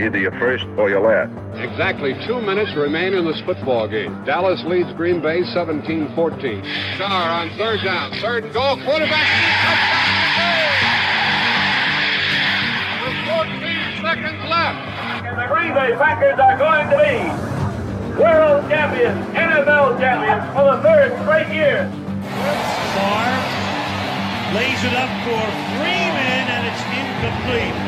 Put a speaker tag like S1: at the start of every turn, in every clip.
S1: Either you're first or you're last.
S2: Exactly two minutes remain in this football game. Dallas leads Green Bay 17-14. Starr on third down. Third and goal. Quarterback. With 14 seconds left.
S3: And the Green Bay Packers are going to be world champions, NFL champions for the third straight year.
S4: Starr lays it up for Freeman, and it's incomplete.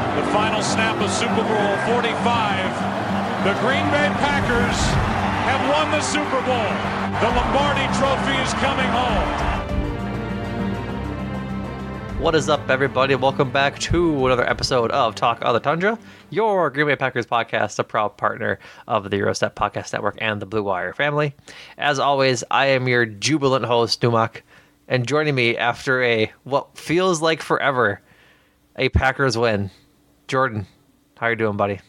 S5: The final snap of Super Bowl 45. The Green Bay Packers have won the Super Bowl. The Lombardi Trophy is coming home.
S6: What is up, everybody? Welcome back to another episode of Talk of the Tundra, your Green Bay Packers podcast, a proud partner of the Gyro Step Podcast Network and the Blue Wire family. As always, I am your jubilant host, Numac. And joining me after a what feels like forever, a Packers win, Jordan. How you doing, buddy?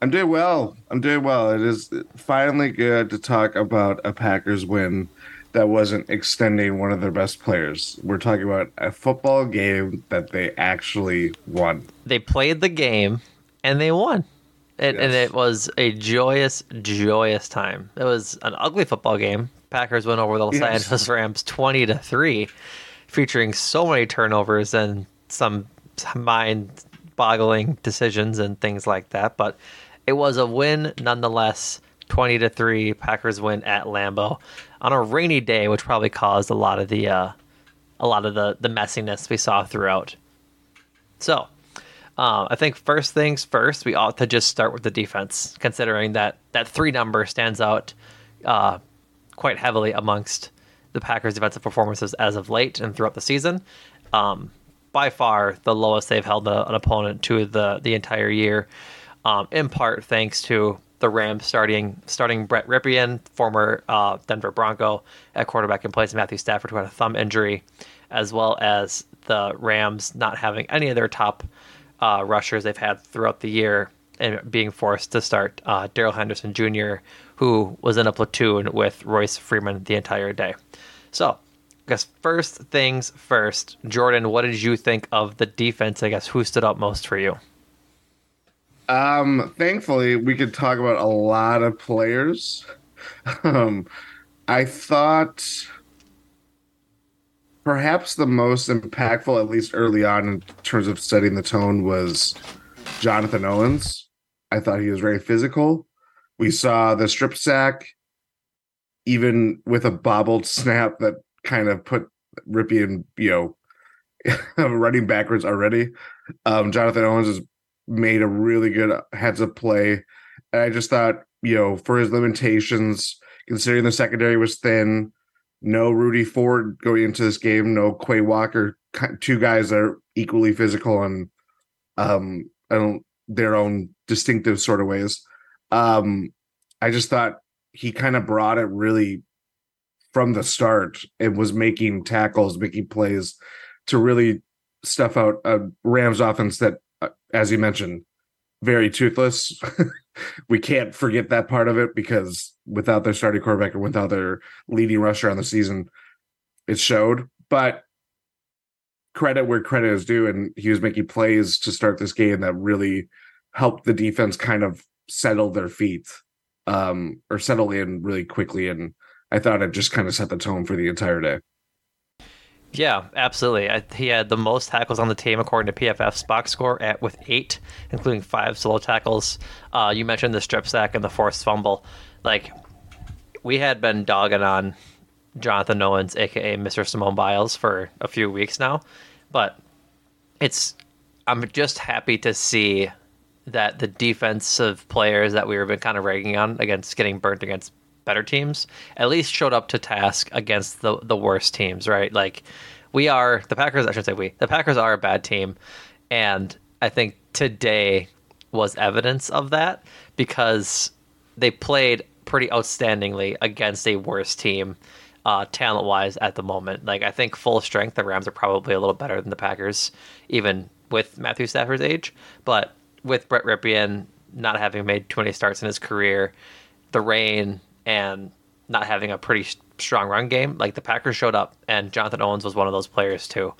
S7: I'm doing well. I'm doing well. It is finally good to talk about a Packers win that wasn't extending one of their best players. We're talking about a football game that they actually won.
S6: They played the game and they won. It, yes. And it was a joyous, joyous time. It was an ugly football game, Packers went over the Los yes. Angeles Rams 20 to 3, featuring so many turnovers and some mind boggling decisions and things like that. But it was a win nonetheless. 20 to 3 Packers win at Lambeau on a rainy day which probably caused a lot of the uh, a lot of the the messiness we saw throughout. So, um, I think first things first, we ought to just start with the defense, considering that that three number stands out uh, quite heavily amongst the Packers' defensive performances as of late and throughout the season. Um, by far the lowest they've held a, an opponent to the the entire year, um, in part thanks to the Rams starting starting Brett Rypien, former uh, Denver Bronco, at quarterback in place of Matthew Stafford, who had a thumb injury, as well as the Rams not having any of their top uh, rushers they've had throughout the year and being forced to start uh, Darrell Henderson Jr., who was in a platoon with Royce Freeman the entire day. So, guess first things first, Jordan, what did you think of the defense? I guess who stood out most for you?
S7: Um, thankfully, we could talk about a lot of players. Um, I thought perhaps the most impactful, at least early on in terms of setting the tone, was Jonathan Owens. I thought he was very physical. We saw the strip sack, even with a bobbled snap that kind of put Rypien, you know, running backwards already. Um, Jonathan Owens has made a really good heads up play. And I just thought, you know, for his limitations, considering the secondary was thin, no Rudy Ford going into this game, no Quay Walker, two guys that are equally physical and um, don't their own distinctive sort of ways. Um, I just thought he kind of brought it really from the start and was making tackles, making plays to really stuff out a Rams offense that, uh, as you mentioned, very toothless. we can't forget that part of it because without their starting quarterback and without their leading rusher on the season, it showed. But credit where credit is due, and he was making plays to start this game that really helped the defense kind of settle their feet um, or settle in really quickly. And I thought it just kind of set the tone for the entire day.
S6: Yeah, absolutely. I, he had the most tackles on the team according to PFF's box score at with eight, including five solo tackles. Uh, you mentioned the strip sack and the forced fumble. Like we had been dogging on Jonathan Owens, aka Mr. Simone Biles, for a few weeks now, but it's I'm just happy to see that the defensive players that we were been kind of ragging on against getting burnt against better teams at least showed up to task against the the worst teams, right? Like we are the Packers. I should say we. The Packers are a bad team, and I think today was evidence of that because they played pretty outstandingly against a worse team, uh, talent wise at the moment. Like I think full strength, the Rams are probably a little better than the Packers, even with Matthew Stafford's age. But with Brett Rypien not having made too many starts in his career, the rain and not having a pretty strong run game, like the Packers showed up, and Jonathan Owens was one of those players too,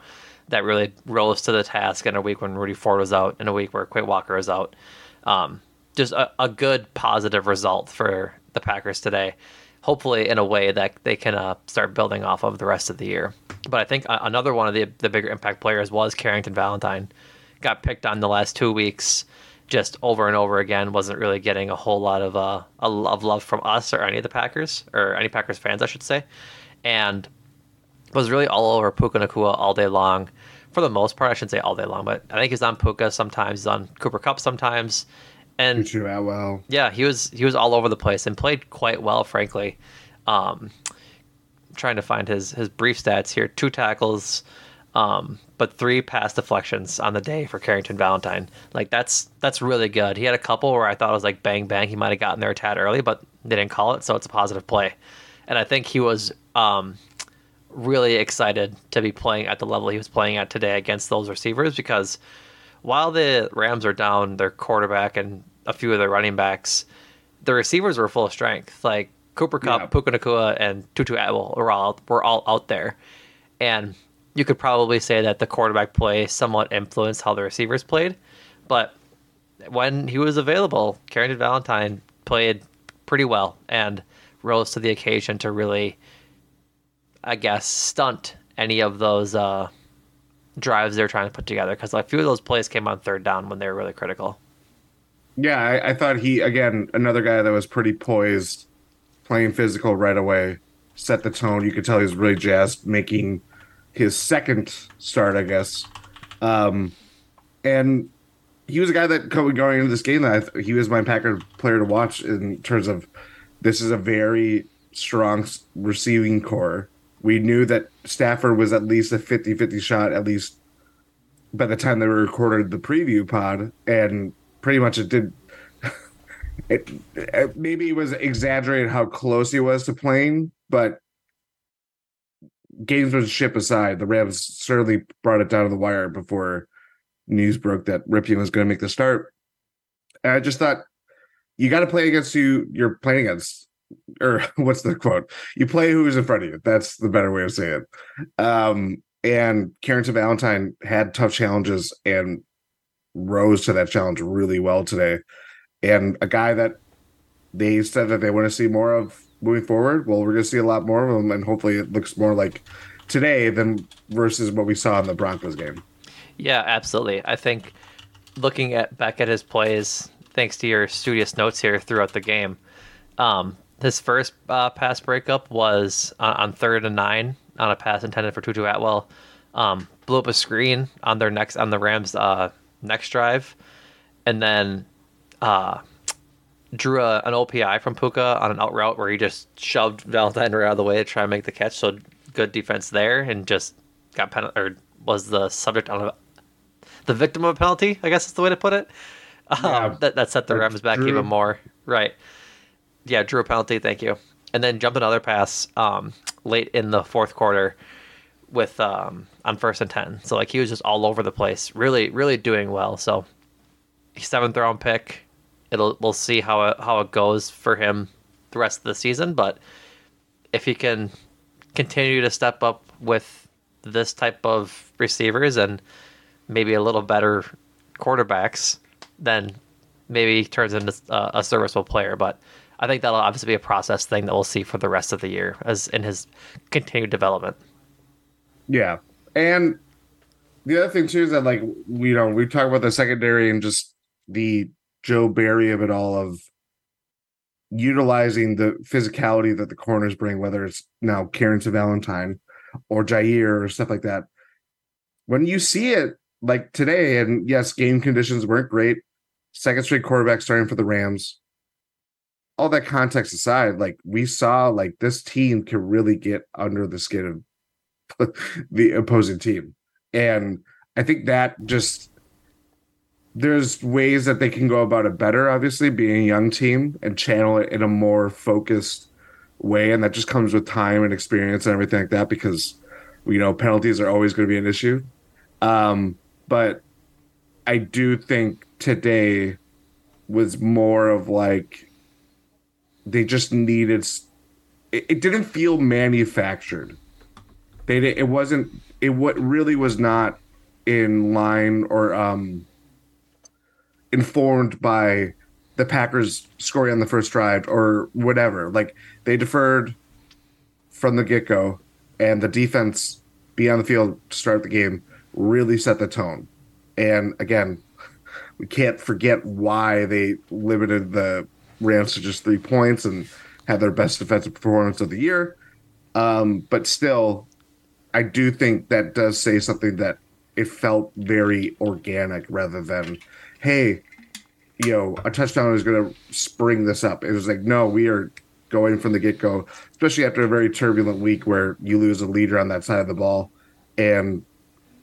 S6: that really rose to the task in a week when Rudy Ford was out, in a week where Quay Walker was out. Um, just a, a, good positive result for the Packers today. Hopefully, in a way that they can uh, start building off of the rest of the year. But I think another one of the the bigger impact players was Carrington Valentine. Got picked on the last two weeks just over and over again wasn't really getting a whole lot of uh, a love love from us or any of the Packers or any Packers fans, I should say, and was really all over Puka Nacua all day long. For the most part, I shouldn't say all day long, but I think he's on Puka sometimes, he's on Cooper Kupp sometimes, and out
S7: well.
S6: Yeah, he was he was all over the place and played quite well, frankly. Um, trying to find his his brief stats here: two tackles, um, but three pass deflections on the day for Carrington Valentine. Like that's that's really good. He had a couple where I thought it was like bang bang. He might have gotten there a tad early, but they didn't call it, so it's a positive play. And I think he was um, really excited to be playing at the level he was playing at today against those receivers because while the Rams are down their quarterback and a few of their running backs, the receivers were full of strength. Like Cooper Kupp, yeah. Puka Nacua, and Tutu Atwell were all were all out there, and you could probably say that the quarterback play somewhat influenced how the receivers played. But when he was available, Carrington Valentine played pretty well and rose to the occasion to really, I guess, stunt any of those uh, drives they're trying to put together. Because a few of those plays came on third down when they were really critical.
S7: Yeah, I, I thought he, again, another guy that was pretty poised, playing physical right away, set the tone. You could tell he was really jazzed, making – his second start, I guess. Um, and he was a guy that going into this game that th- he was my Packer player to watch in terms of this is a very strong receiving core. We knew that Stafford was at least a 50 50 shot, at least by the time they recorded the preview pod. And pretty much it did. It, it maybe it was exaggerated how close he was to playing, but gamesmanship aside, the Rams certainly brought it down to the wire before news broke that Rypien was going to make the start. And I just thought you got to play against who you're playing against, or what's the quote? You play who's in front of you. That's the better way of saying it. Um, and Carrington Valentine had tough challenges and rose to that challenge really well today. And a guy that they said that they want to see more of moving forward. Well, we're going to see a lot more of them, and hopefully, it looks more like today than versus what we saw in the Broncos game.
S6: Yeah, absolutely. I think looking at back at his plays, thanks to your studious notes here throughout the game, um, his first uh, pass breakup was on, on, third and nine on a pass intended for Tutu Atwell. Um, blew up a screen on their next on the Rams' uh, next drive, and then uh, drew a, an OPI from Puka on an out route where he just shoved Valentine right out of the way to try and make the catch. So good defense there, and just got pen or was the subject on a, the victim of a penalty. I guess is the way to put it. Um,
S7: Yeah.
S6: that, that set the Rams back
S7: Drew.
S6: even more. Right. Yeah, drew a penalty. Thank you. And then jumped another pass um, late in the fourth quarter with um, on first and ten. So like he was just all over the place. Really, really doing well. So seventh round pick. It'll we'll see how it, how it goes for him the rest of the season. But if he can continue to step up with this type of receivers and maybe a little better quarterbacks, then maybe he turns into uh, a serviceable player. But I think that'll obviously be a process thing that we'll see for the rest of the year as in his continued development.
S7: Yeah, and the other thing too is that like we you know we talk about the secondary and just the Joe Barry of it all of utilizing the physicality that the corners bring, whether it's now Carrington Valentine or Jair or stuff like that. When you see it like today, and yes, game conditions weren't great. Second straight quarterback starting for the Rams. All that context aside, like we saw, like this team can really get under the skin of the opposing team. And I think that just there's ways that they can go about it better, obviously, being a young team and channel it in a more focused way. And that just comes with time and experience and everything like that, because you know, penalties are always going to be an issue. Um, but I do think today was more of like they just needed it, it didn't feel manufactured they it wasn't it what really was not in line or um informed by the Packers scoring on the first drive or whatever. Like they deferred from the get-go and the defense be on the field to start the game really set the tone. And again we can't forget why they limited the Rams to just three points and had their best defensive performance of the year. Um, but still I do think that does say something that it felt very organic rather than, hey, you know, a touchdown is going to spring this up. It was like, no, we are going from the get go, especially after a very turbulent week where you lose a leader on that side of the ball. And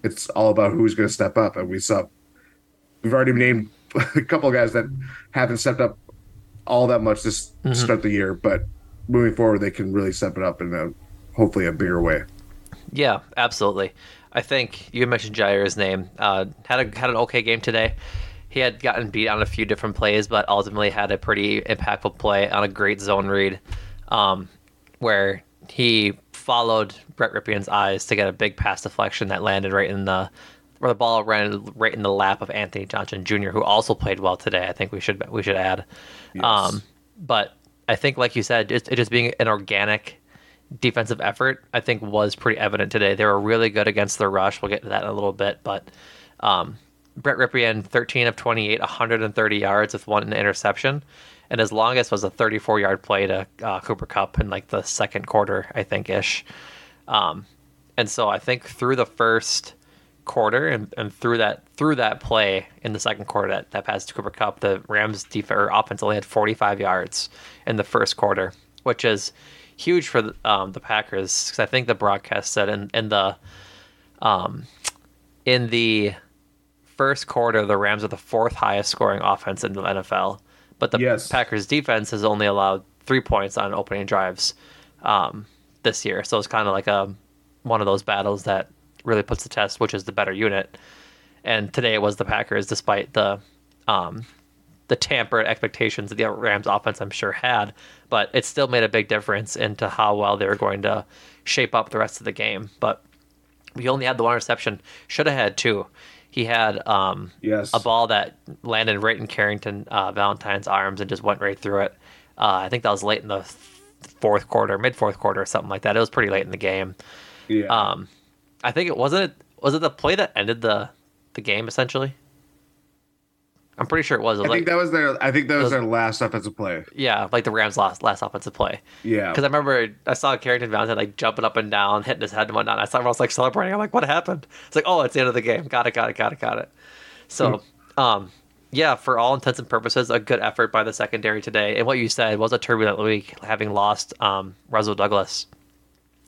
S7: it's all about who's going to step up. And we saw, we've already named a couple of guys that haven't stepped up all that much this to start the year, but moving forward, they can really step it up in a hopefully a bigger way.
S6: Yeah, absolutely. I think you mentioned Jair's name. Uh, had a had an okay game today. He had gotten beat on a few different plays, but ultimately had a pretty impactful play on a great zone read, um, where he followed Brett Rypien's eyes to get a big pass deflection that landed right in the where the ball ran right in the lap of Anthony Johnson Jr., who also played well today. I think we should we should add. Um, but I think, like you said, just, it just being an organic defensive effort, I think was pretty evident today. They were really good against the rush. We'll get to that in a little bit, but um, Brett Rypien, 13 of 28, 130 yards with one interception, and his longest was a 34 yard play to uh, Cooper Kupp in like the second quarter, I think ish. Um, and so I think through the first quarter and, and through that through that play in the second quarter that, that pass to Cooper Kupp, the Rams defense or offense only had 45 yards in the first quarter, which is huge for the, um, the Packers because I think the broadcast said in, in the um, in the first quarter the Rams are the fourth highest scoring offense in the NFL, but the
S7: Yes.
S6: Packers defense has only allowed three points on opening drives um, this year. So it's kind of like a one of those battles that really puts the test which is the better unit. And today it was the Packers, despite the um, the tampered expectations that the Rams offense I'm sure had, but it still made a big difference into how well they were going to shape up the rest of the game. But we only had the one reception. Should have had two. He had um,
S7: Yes.
S6: a ball that landed right in Carrington uh, Valentine's arms and just went right through it. Uh, I think that was late in the fourth quarter, mid fourth quarter, or something like that. It was pretty late in the game.
S7: Yeah.
S6: Um, I think it wasn't. It, was it the play that ended the the game essentially? I'm pretty sure it was. It
S7: I
S6: was
S7: think that was their. I think that was
S6: those-
S7: their last offensive play.
S6: yeah, like the Rams' last last offensive play.
S7: Yeah,
S6: Because I remember I saw Carrington Valentine like jumping up and down, hitting his head and whatnot. I saw everyone else like celebrating. I'm like, what happened? It's like, oh, it's the end of the game. Got it, got it, got it, got it. So, um, yeah, for all intents and purposes, a good effort by the secondary today. And what you said was a turbulent week, having lost um, Rasul Douglas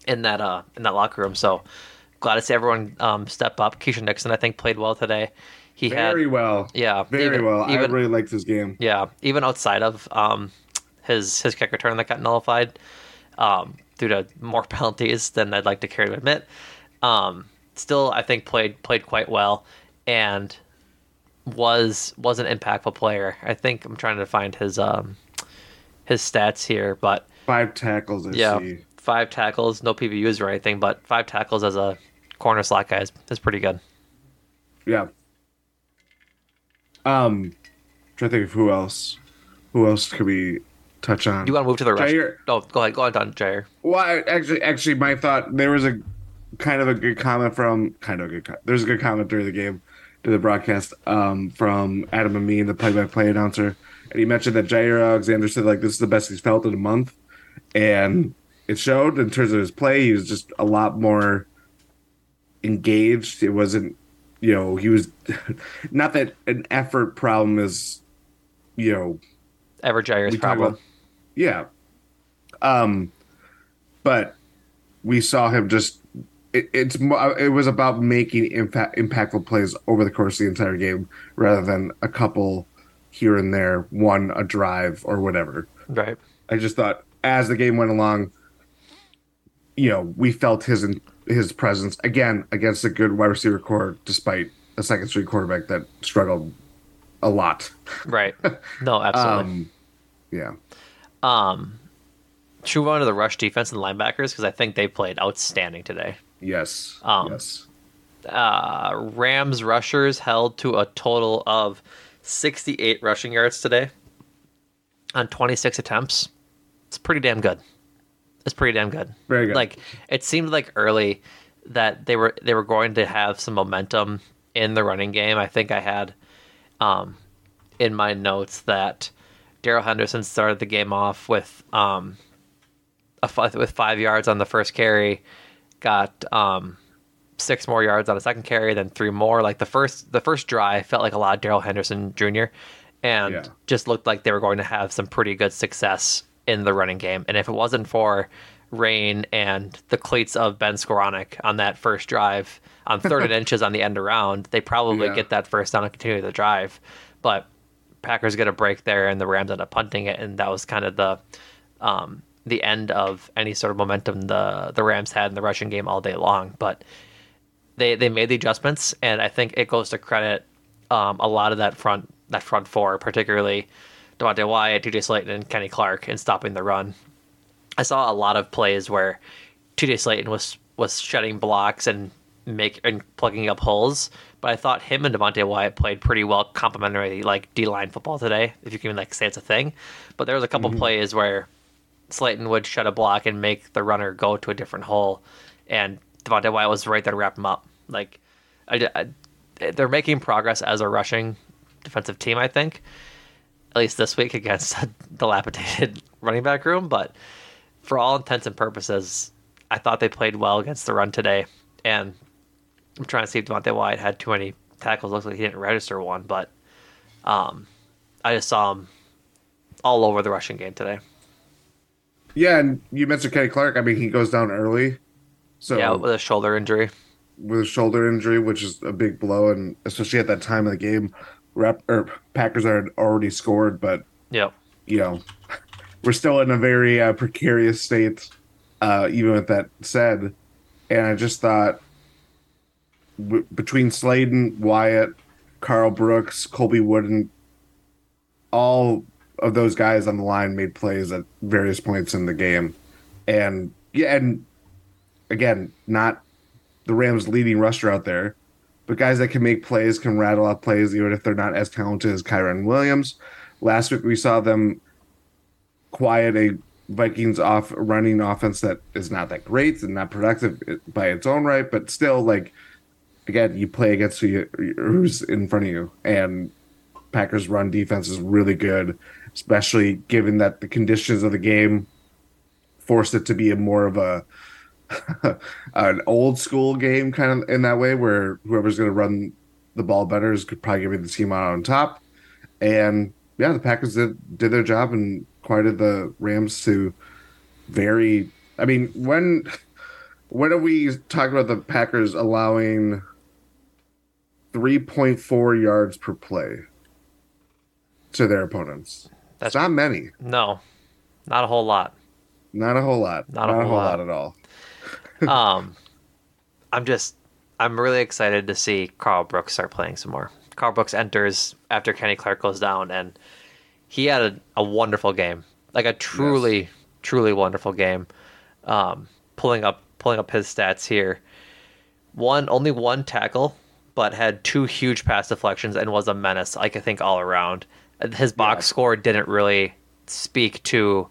S6: in that uh in that locker room. So glad to see everyone um, step up. Keisean Nixon, I think, played well today. He
S7: very
S6: had
S7: well.
S6: Yeah,
S7: very
S6: even-
S7: well.
S6: even-
S7: I really liked this game.
S6: Yeah, even outside of um, his his kick return that got nullified um, due to more penalties than I'd like to care to admit, um, still I think played played quite well and was was an impactful player. I think I'm trying to find his um, his stats here, but
S7: Five tackles. I
S6: yeah,
S7: see.
S6: five tackles, no PBUs or anything, but five tackles as a corner slot guy is, is pretty good.
S7: Yeah. Um, trying to think of who else. Who else could we touch on?
S6: Do you want to move to the?
S7: Jair-
S6: Oh, go ahead, go on, Don Jair.
S7: Well, I, actually, actually, my thought there was a kind of a good comment from kind of a good. There's a good comment during the game, to the broadcast, um, from Adam and Amin, the play-by-play announcer, and he mentioned that Jair Alexander said like this is the best he's felt in a month, and it showed in terms of his play. He was just a lot more engaged. It wasn't, you know, he was not that an effort problem is, you know,
S6: Ever Jair's problem.
S7: about- yeah. Um, but we saw him just. It, it's it was about making impact impactful plays over the course of the entire game, rather than a couple here and there, one a drive or whatever.
S6: Right.
S7: I just thought as the game went along, you know, we felt his his presence again against a good wide receiver core, despite a second string quarterback that struggled a lot.
S6: Right. No, absolutely.
S7: Um, yeah.
S6: Um, should we on to the rush defense and linebackers because I think they played outstanding today.
S7: Yes.
S6: Um,
S7: yes.
S6: Uh, Rams rushers held to a total of 68 rushing yards today on 26 attempts. It's pretty damn good. It's pretty damn good.
S7: Very good.
S6: Like it seemed like early that they were they were going to have some momentum in the running game. I think I had um, in my notes that Darrell Henderson started the game off with um, a with five yards on the first carry, got um, six more yards on a second carry, then three more. Like the first the first drive felt like a lot of Darrell Henderson Jr. and
S7: Yeah.
S6: just looked like they were going to have some pretty good success in the running game. And if it wasn't for rain and the cleats of Ben Skowronek on that first drive on third and inches on the end around, they probably
S7: Yeah.
S6: get that first down and continue the drive. But Packers get a break there, and the Rams end up punting it, and that was kind of the um, the end of any sort of momentum the the Rams had in the rushing game all day long. But they they made the adjustments, and I think it goes to credit um, a lot of that front that front four, particularly Devonte Wyatt, T.J. Slaton, and Kenny Clark, in stopping the run. I saw a lot of plays where T.J. Slaton was was shedding blocks and make and plugging up holes, but I thought him and Devonte Wyatt played pretty well complementary like D line football today, if you can like say it's a thing. But there was a couple mm-hmm. plays where Slaton would shed a block and make the runner go to a different hole, and Devonte Wyatt was right there to wrap him up. Like, I, I- they're making progress as a rushing defensive team, I think. At least this week against a dilapidated running back room, but for all intents and purposes, I thought they played well against the run today. And I'm trying to see if Devonte Wyatt had too many tackles. Looks like he didn't register one, but um, I just saw him all over the rushing game today.
S7: Yeah, and you mentioned Kenny Clark. I mean, he goes down early. So
S6: yeah, with a shoulder injury.
S7: with a shoulder injury, which is a big blow, and especially at that time of the game, rep or Packers had already scored, but
S6: yeah,
S7: you know, we're still in a very uh, precarious state, uh, even with that said. And I just thought w- between Slaton, Wyatt, Karl Brooks, Colby Wooden, all of those guys on the line made plays at various points in the game. And yeah, and again, not the Rams' leading rusher out there, but guys that can make plays, can rattle off plays, even if they're not as talented as Kyren Williams. Last week we saw them quiet a Vikings off running offense that is not that great and not productive by its own right, but still like again, you play against who you, who's in front of you, and Packers run defense is really good, especially given that the conditions of the game forced it to be a more of a an old school game kind of in that way where whoever's going to run the ball better is probably going to be the team out on top. And yeah, the Packers did, did their job and quieted the Rams to very. I mean, when when are we talking about the Packers allowing 3.4 yards per play to their opponents.
S6: That's
S7: That's not many.
S6: no, not a whole lot.
S7: Not a whole lot.
S6: Not a whole lot.
S7: at all.
S6: Um, I'm just, I'm really excited to see Karl Brooks start playing some more. Karl Brooks enters after Kenny Clark goes down, and he had a, a wonderful game, like a truly, truly wonderful game. Um, pulling up, pulling up his stats here. One, only one tackle, but had two huge pass deflections and was a menace. Like I think all around. His box score didn't really speak to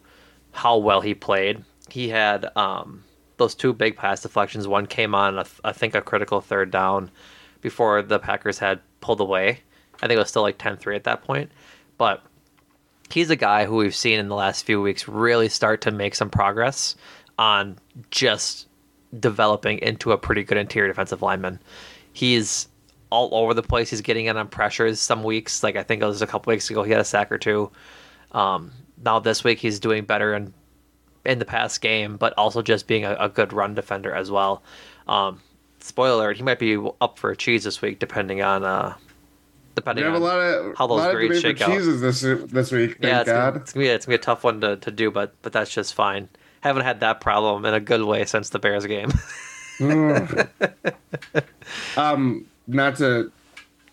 S6: how well he played. He had um, those two big pass deflections. One came on, a, I think, a critical third down before the Packers had pulled away. I think it was still like 10 3 at that point. But he's a guy who we've seen in the last few weeks really start to make some progress on just developing into a pretty good interior defensive lineman. He's all over the place. He's getting in on pressures some weeks. Like I think it was a couple weeks ago, he had a sack or two. Um, now this week he's doing better in in the past game, but also just being a, a good run defender as well. Um, spoiler alert: he might be up for a cheese this week, depending on uh,
S7: We
S6: depending
S7: have a
S6: on
S7: lot of
S6: how those grades shake out.
S7: cheeses this this week. Thank
S6: yeah, it's
S7: God.
S6: gonna, it's gonna be it's gonna be a tough one to, to do, but but that's just fine. Haven't had that problem in a good way since the Bears game.
S7: um, not to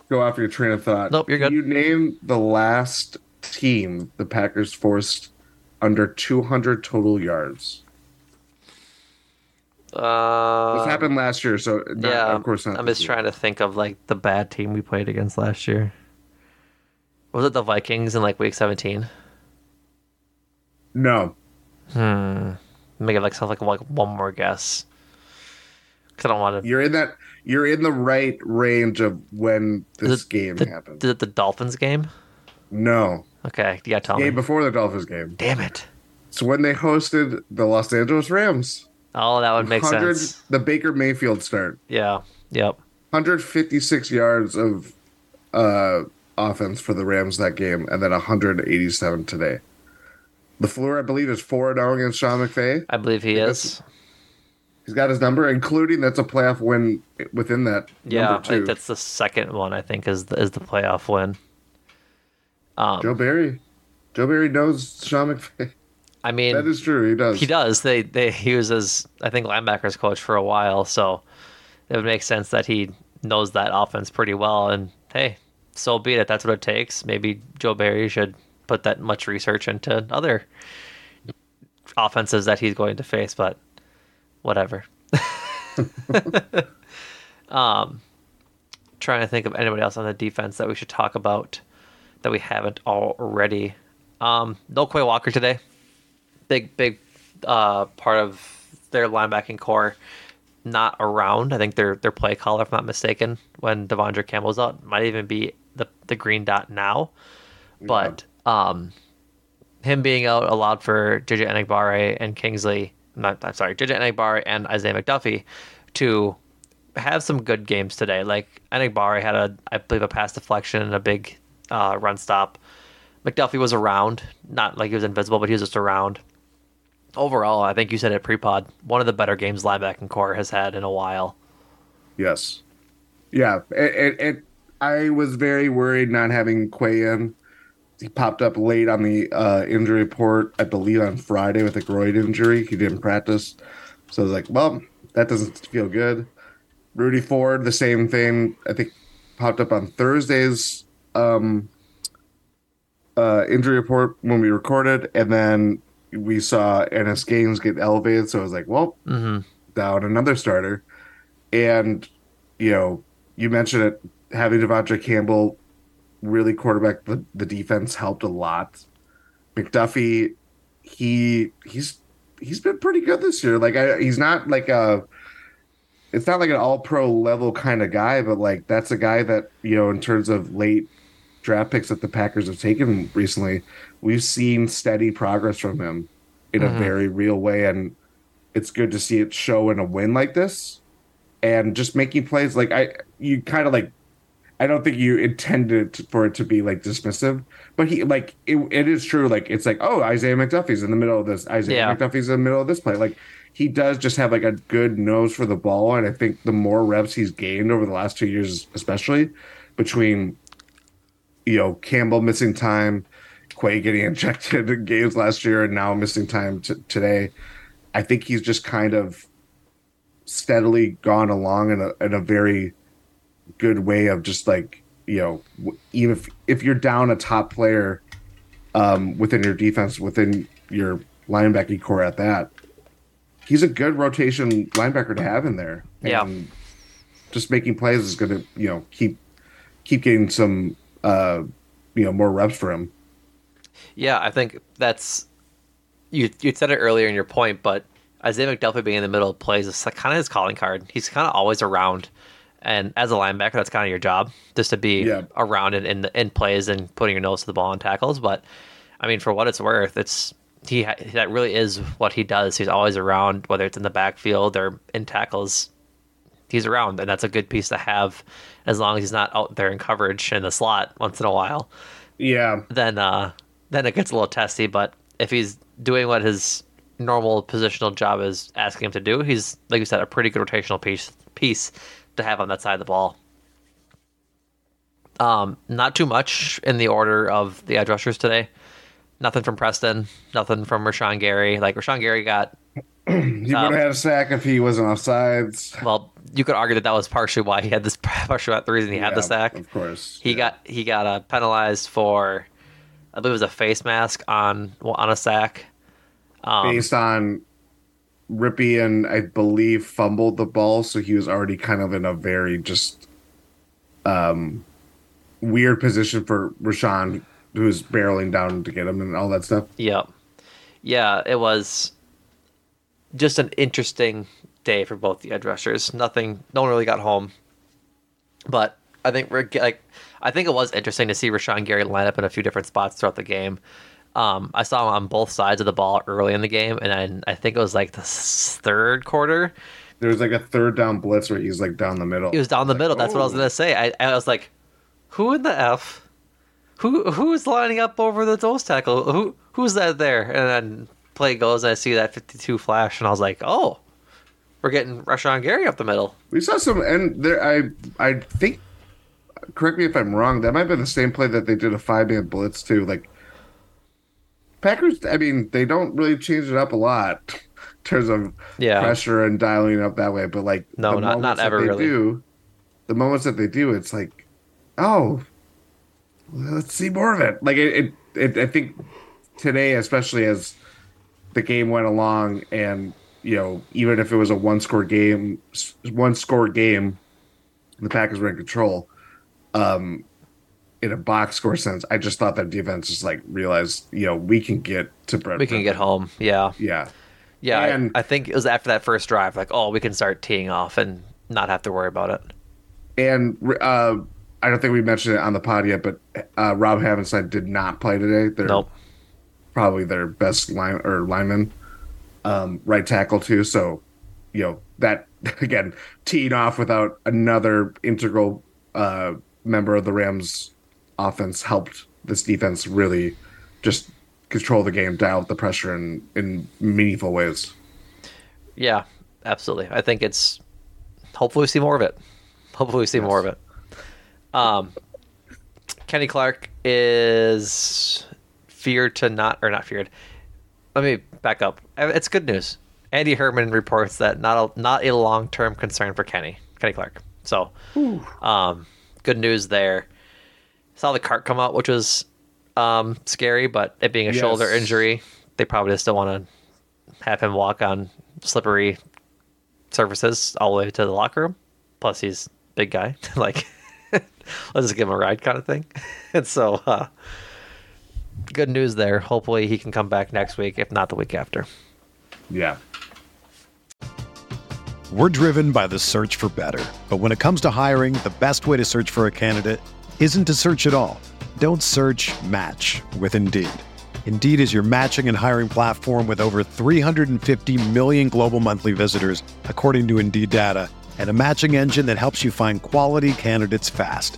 S7: go off your train of thought.
S6: Nope, you're
S7: Can
S6: good.
S7: You name the last team the Packers forced under 200 total yards.
S6: uh,
S7: This happened last year, so not,
S6: yeah,
S7: of course not.
S6: I'm just
S7: year.
S6: trying to think of like the bad team we played against last year. Was it the Vikings in like week 17?
S7: No,
S6: Hmm. Make it like something like, like one more guess. Cause I don't want to.
S7: you're in that. You're in the right range of when this
S6: it
S7: game
S6: the,
S7: happened.
S6: Is it the Dolphins game?
S7: no,
S6: Okay, you gotta tell
S7: game
S6: me.
S7: before the Dolphins game.
S6: Damn it!
S7: It's when they hosted the Los Angeles Rams.
S6: Oh, that would make sense.
S7: The Baker Mayfield start.
S6: Yeah. Yep.
S7: 156 yards of uh, offense for the Rams that game, and then 187 today. The floor, I believe, is 4 0 against Sean McVay.
S6: I believe he is.
S7: He's got his number, including that's a playoff win within that.
S6: Yeah, I think that's the second one. I think is the, is the playoff win. Um,
S7: Joe Barry. Joe Barry knows Sean McVay.
S6: I mean,
S7: That is true. He does.
S6: he does. They they he was as I think linebackers coach for a while, so it would make sense that he knows that offense pretty well. And hey, so be it. That's what it takes. Maybe Joe Barry should put that much research into other offenses that he's going to face, but whatever. um, trying to think of anybody else on the defense that we should talk about that we haven't already. Um, no Quay Walker today. Big, big uh, part of their linebacking core not around. I think their their play caller, if I'm not mistaken, when De'Vondre Campbell's out, might even be the the green dot now. But um, him being out allowed for JJ Enagbare and Kingsley. Not, I'm sorry, JJ Enagbare and Isaiah McDuffie to have some good games today. Like Enagbare had a, I believe, a pass deflection and a big uh, run stop. McDuffie was around, not like he was invisible, but he was just around. Overall, I think you said it pre-pod. One of the better games linebacking core has had in a while.
S7: Yes. Yeah. It, it, it, I was very worried not having Quay in. He popped up late on the uh, injury report, I believe on Friday with a groin injury. He didn't practice. So I was like, well, that doesn't feel good. Rudy Ford, the same thing. I think popped up on Thursday's um, uh, injury report when we recorded. And then we saw Innis Gaines get elevated. So I was like, well,
S6: Mm-hmm.
S7: down another starter. And, you know, you mentioned it, having De'Vondre Campbell really quarterback the, the defense helped a lot. McDuffie, he he's he's been pretty good this year. Like I, he's not like a it's not like an all pro level kind of guy, but like that's a guy that, you know, in terms of late draft picks that the Packers have taken recently, we've seen steady progress from him in
S6: Mhm.
S7: a very real way. And it's good to see it show in a win like this and just making plays like I you kind of like I don't think you intended for it to be like dismissive, but he like it, it is true. Like it's like, oh, Isaiah McDuffie's in the middle of this. Isaiah
S6: Yeah.
S7: McDuffie's in the middle of this play. Like he does just have like a good nose for the ball, and I think the more reps he's gained over the last two years, especially between you know Campbell missing time, Quay getting injected in games last year, and now missing time t- today, I think he's just kind of steadily gone along in a in a very good way of just like you know even if, if you're down a top player um within your defense within your linebacking core at that he's a good rotation linebacker to have in there
S6: Yeah.
S7: and just making plays is going to you know keep keep getting some uh you know more reps for him
S6: Yeah, I think that's you. You said it earlier in your point, but Isaiah McDuffie being in the middle of plays is kind of his calling card. He's kind of always around, and as a linebacker, that's kind of your job, just to be
S7: Yeah.
S6: around in, in in plays and putting your nose to the ball and tackles. But I mean, for what it's worth, it's he that really is what he does. He's always around, whether it's in the backfield or in tackles. He's around, and that's a good piece to have, as long as he's not out there in coverage in the slot once in a while
S7: yeah
S6: then uh then it gets a little testy. But if he's doing what his normal positional job is asking him to do, he's like you said, a pretty good rotational piece piece to have on that side of the ball. Um, not too much in the order of the edge rushers today. Nothing from Preston, nothing from Rashan Gary. Like Rashan Gary got
S7: he would have had a sack if he wasn't offsides
S6: well. You could argue that that was partially why he had this, partially about the reason he had the sack.
S7: of course
S6: He got he got uh, penalized for, I believe it was a face mask on on a sack. Um,
S7: based on Rypien I believe fumbled the ball, so he was already kind of in a very just um weird position for Rashan, who was barreling down to get him and all that stuff.
S6: Yeah, Yeah, it was just an interesting day for both the edge rushers. Nothing, no one really got home, but I think we're like, I think it was interesting to see Rashan Gary line up in a few different spots throughout the game. Um, I saw him on both sides of the ball early in the game, and then I think it was like the third quarter.
S7: There was like a third down blitz where he's like down the middle.
S6: He was down the
S7: Like,
S6: middle. That's what I was
S7: oh.
S6: gonna say. I, I was like, who in the f? Who who's lining up over the nose tackle? Who who's that there? And then play goes, and I see that 52 flash, and I was like, oh, we're getting Rashan Gary up the middle.
S7: We saw some, and there. I I think. Correct me if I'm wrong. That might have been the same play that they did a five man blitz too. Like Packers, I mean, they don't really change it up a lot in terms of
S6: Yeah.
S7: pressure and dialing up that way. But like,
S6: No, not- not ever really.
S7: Do, the moments that they do, it's like, oh, let's see more of it. Like it, it, it I think today, especially as the game went along, and you know, even if it was a one score game, one score game, the Packers were in control. Um, in a box score sense, I just thought that defense just like realized, you know, we can get to Brett.
S6: We can get home. Yeah,
S7: Yeah,
S6: yeah. I-
S7: And-
S6: I, think it was after that first drive, like, oh, we can start teeing off and not have to worry about it.
S7: and uh, I don't think we mentioned it on the pod yet, but uh, Rob Havenstein did not play today. They're
S6: Nope.
S7: probably their best line or lineman, um, right tackle too. So, you know that again teed off without another integral uh, member of the Rams offense helped this defense really just control the game, dial up the pressure in in meaningful ways.
S6: Yeah, absolutely. I think it's hopefully we see more of it. Hopefully we see more of it. Um, Kenny Clark is feared to not or not feared. Let me back up. Uh, It's good news. Andy Herman reports that not a, not a long term concern for Kenny Kenny Clark. So, um, good news there. Saw the cart come out, which was um, scary, but it being a shoulder injury, they probably still want to have him walk on slippery surfaces all the way to the locker room. Plus, he's a big guy. like, let's just give him a ride kind of thing. and so, uh, good news there. Hopefully, he can come back next week, if not the week after.
S7: Yeah,
S8: We're driven by the search for better. But when it comes to hiring, the best way to search for a candidate isn't to search at all. Don't search match with Indeed. Indeed is your matching and hiring platform with over 350 million global monthly visitors, according to Indeed data, and a matching engine that helps you find quality candidates fast.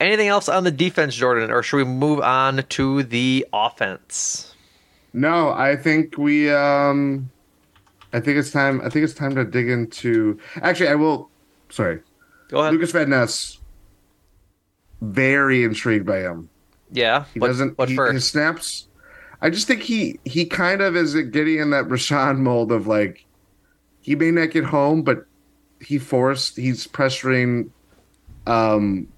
S6: Anything else on the defense, Jordan, or should we move on to the offense?
S7: No, I think we um I think it's time I think it's time to dig into actually I will sorry.
S6: Go ahead.
S7: Lucas Van Ness very intrigued by him.
S6: Yeah.
S7: He
S6: what,
S7: doesn't
S6: what
S7: he,
S6: for?
S7: his snaps I just think he he kind of is getting in that Rashan mold of like he may not get home, but he forced he's pressuring um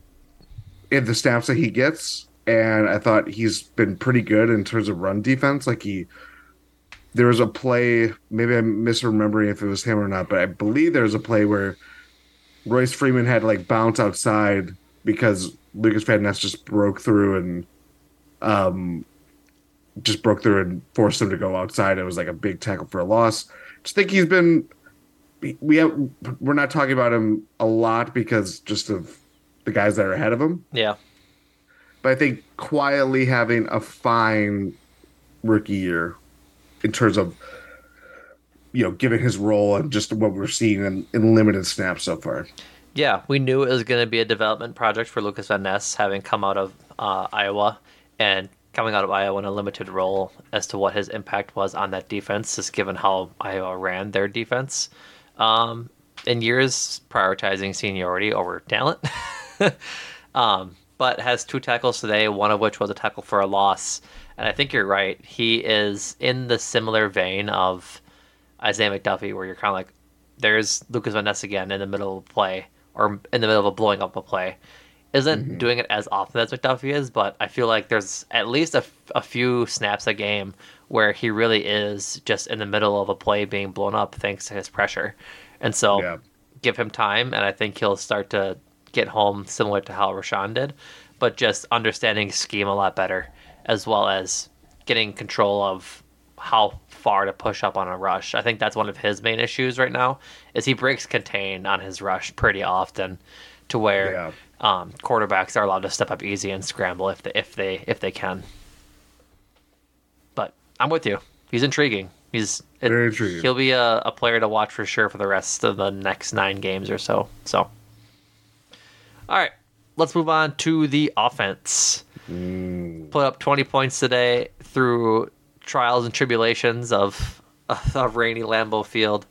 S7: in the snaps that he gets. And I thought he's been pretty good in terms of run defense. Like he there was a play, maybe I'm misremembering if it was him or not, but I believe there was a play where Royce Freeman had like bounce outside because Lucas Van Ness just broke through and um just broke through and forced him to go outside. It was like a big tackle for a loss. Just think he's been we have we're not talking about him a lot because just of the guys that are ahead of him.
S6: Yeah.
S7: But I think quietly having a fine rookie year in terms of you know, given his role and just what we're seeing in, in limited snaps so far.
S6: Yeah, we knew it was going to be a development project for Lucas Van Ness, having come out of uh, Iowa and coming out of Iowa in a limited role as to what his impact was on that defense, just given how Iowa ran their defense. Um, in years prioritizing seniority over talent, um, but has two tackles today, one of which was a tackle for a loss. And I think you're right. He is in the similar vein of Isaiah McDuffie, where you're kind of like, there's Lucas Van Ness again in the middle of a play or in the middle of a blowing up a play. Isn't
S7: Mm-hmm.
S6: doing it as often as McDuffie is, but I feel like there's at least a, f- a few snaps a game where he really is just in the middle of a play being blown up thanks to his pressure. And so
S7: Yeah.
S6: give him time, and I think he'll start to get home similar to how Rashan did, but just understanding scheme a lot better, as well as getting control of how far to push up on a rush. I think that's one of his main issues right now is he breaks contain on his rush pretty often, to where
S7: Yeah.
S6: um, quarterbacks are allowed to step up easy and scramble if they, if they if they can. But I'm with you. He's intriguing. He's it-
S7: Very intriguing.
S6: He'll be a, a player to watch for sure for the rest of the next nine games or so. So, all right, let's move on to the offense. Put up 20 points today through trials and tribulations of of rainy Lambeau Field.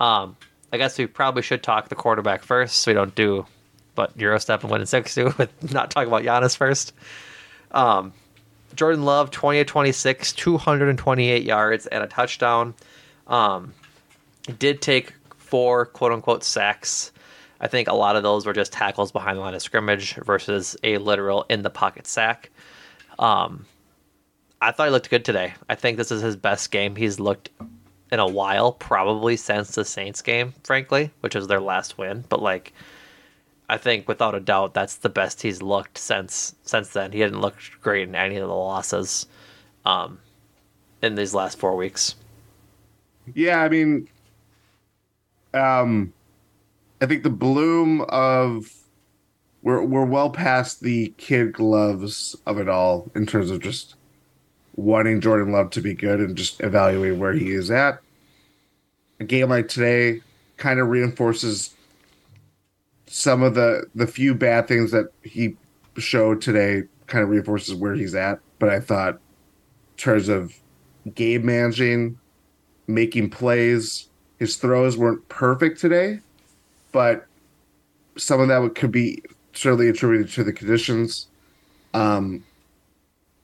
S6: Um, I guess we probably should talk the quarterback first, so we don't do but Gyro Step and win in six two with not talking about Giannis first. Um, Jordan Love, 20 of 26, 228 yards and a touchdown. Um, did take four quote unquote sacks. I think a lot of those were just tackles behind the line of scrimmage versus a literal in the pocket sack. Um, I thought he looked good today. I think this is his best game he's looked in a while, probably since the Saints game, frankly, which was their last win. But like, I think without a doubt, that's the best he's looked since since then. He hadn't looked great in any of the losses, um, in these last four weeks.
S7: Yeah, I mean, um, I think the bloom of we're we're well past the kid gloves of it all in terms of just wanting Jordan Love to be good and just evaluating where he is at. A game like today kind of reinforces some of the the few bad things that he showed today kind of reinforces where he's at. But I thought in terms of game managing, making plays, his throws weren't perfect today, but some of that could be certainly attributed to the conditions. Um,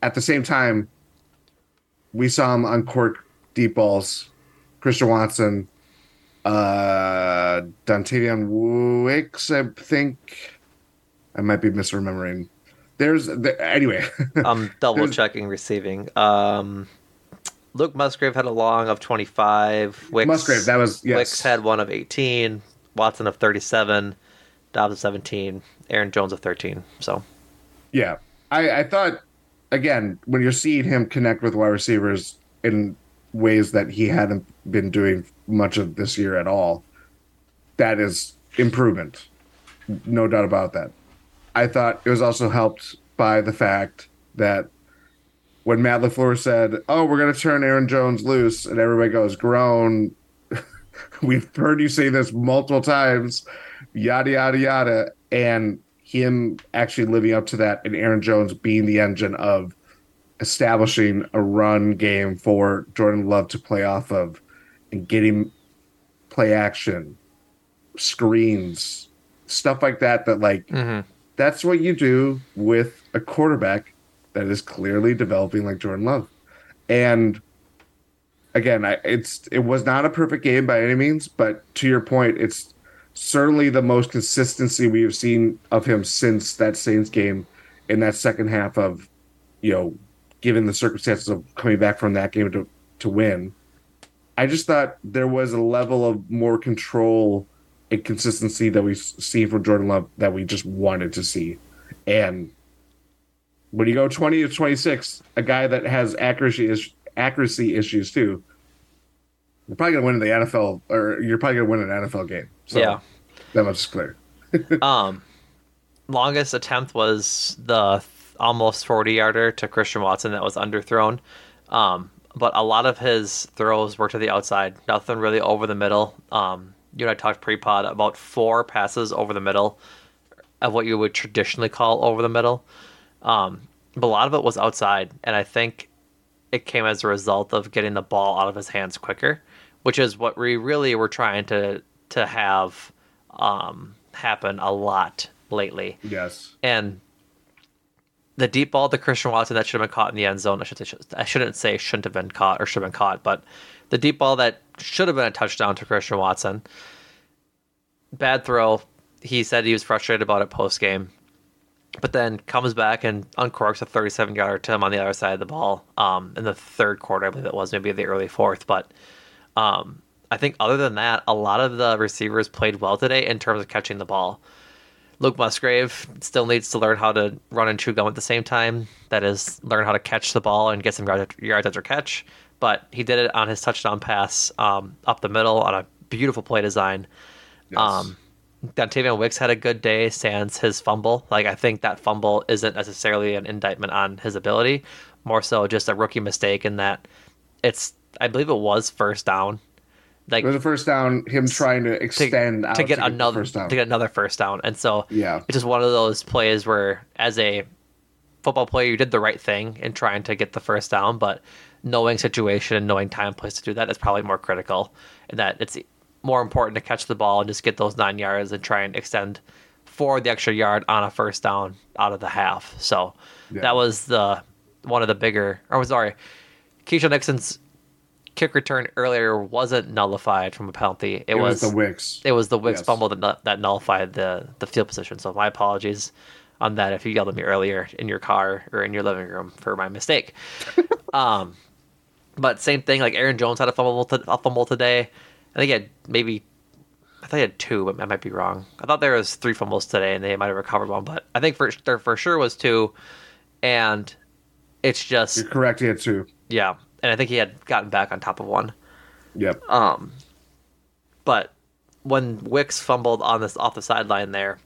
S7: at the same time, we saw him uncork deep balls. Christian Watson, uh, Dontayvion Wicks, I think. I might be misremembering. There's the, anyway.
S6: I'm double checking receiving. Um, Luke Musgrave had a long of 25. Wicks,
S7: Musgrave, that was yes.
S6: Wicks had one of 18. Watson of 37. Dobbs of 17. Aaron Jones of 13. So,
S7: yeah, I, I thought again when you're seeing him connect with wide receivers in ways that he hadn't been doing much of this year at all, that is improvement, no doubt about that. I thought it was also helped by the fact that when Matt LaFleur said, Oh, we're going to turn Aaron Jones loose, and everybody goes, Groan. We've heard you say this multiple times, yada, yada, yada. And him actually living up to that, and Aaron Jones being the engine of establishing a run game for Jordan Love to play off of and getting play action, screens, stuff like that, that like,
S6: mm-hmm
S7: that's what you do with a quarterback that is clearly developing like Jordan Love. And again, I, it's it was not a perfect game by any means, but to your point, it's certainly the most consistency we have seen of him since that Saints game in that second half of, you know, given the circumstances of coming back from that game to to win. I just thought there was a level of more control and consistency that we see from Jordan Love that we just wanted to see. And when you go 20 to 26, a guy that has accuracy is, accuracy issues too, you're probably gonna win the NFL or you're probably gonna win an NFL game. So
S6: yeah.
S7: That much is clear.
S6: um longest attempt was the almost 40 yarder to Christian Watson that was underthrown. Um, but a lot of his throws were to the outside, nothing really over the middle. Um, you and I talked pre-pod about four passes over the middle of what you would traditionally call over the middle. Um, but a lot of it was outside, and I think it came as a result of getting the ball out of his hands quicker, which is what we really were trying to to have um, happen a lot lately.
S7: Yes,
S6: and the deep ball to Christian Watson that should have been caught in the end zone. I, should, I shouldn't say shouldn't have been caught or should have been caught, but the deep ball that should have been a touchdown to Christian Watson. Bad throw. He said he was frustrated about it post game, but then comes back and uncorks a 37 yarder to him on the other side of the ball um, in the third quarter, I believe it was, maybe the early fourth. But um, I think other than that, a lot of the receivers played well today in terms of catching the ball. Luke Musgrave still needs to learn how to run and chew gum at the same time. That is, learn how to catch the ball and get some yards, after catch but he did it on his touchdown pass um, up the middle on a beautiful play design. Yes. Um, Dontayvion Wicks had a good day, sans his fumble. Like I think that fumble isn't necessarily an indictment on his ability, more so just a rookie mistake in that it's. I believe it was first down.
S7: Like it was a first down, him trying to extend
S6: to, to get to another get to get another first down, and so
S7: yeah,
S6: it's just one of those plays where, as a football player, you did the right thing in trying to get the first down, but knowing situation and knowing time and place to do that is probably more critical. And that it's more important to catch the ball and just get those nine yards and try and extend for the extra yard on a first down out of the half. So yeah. that was the one of the bigger. Or sorry, Keisean Nixon's kick return earlier wasn't nullified from a penalty. It,
S7: it
S6: was,
S7: was, the Wicks.
S6: It was the Wicks yes. fumble that that nullified the the field position. So my apologies on that if you yelled at me earlier in your car or in your living room for my mistake. Um, but same thing. Like Aaron Jones had a fumble, to, a fumble today. I think he had maybe. I thought he had two, but I might be wrong. I thought there was three fumbles today, and they might have recovered one. But I think for there for sure was two, and it's just
S7: You're correct. He had two.
S6: yeah. And I think he had gotten back on top of one.
S7: Yep.
S6: Um, but when Wicks fumbled on this off the sideline there,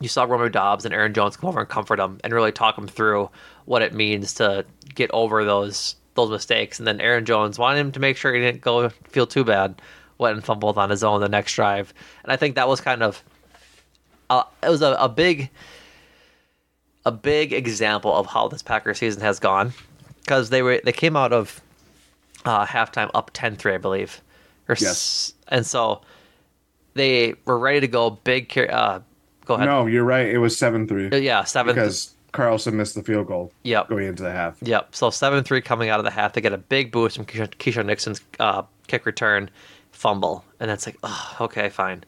S6: you saw Romeo Dobbs and Aaron Jones come over and comfort him and really talk him through what it means to get over those those mistakes. And then Aaron Jones wanted him to make sure he didn't go feel too bad, went and fumbled on his own the next drive. And I think that was kind of uh, it was a, a big a big example of how this Packers season has gone because they were they came out of uh, halftime up 10-3, I believe. Or
S7: Yes.
S6: s- and so they were ready to go big. car- Uh, go ahead.
S7: No, you're right. It was seven three.
S6: Yeah, seven.
S7: because Carlson missed the field goal.
S6: Yep.
S7: Going into the half.
S6: Yep. So seven three coming out of the half, they get a big boost from Keisean, Keisean Nixon's uh, kick return, fumble, and that's like, oh, okay, fine.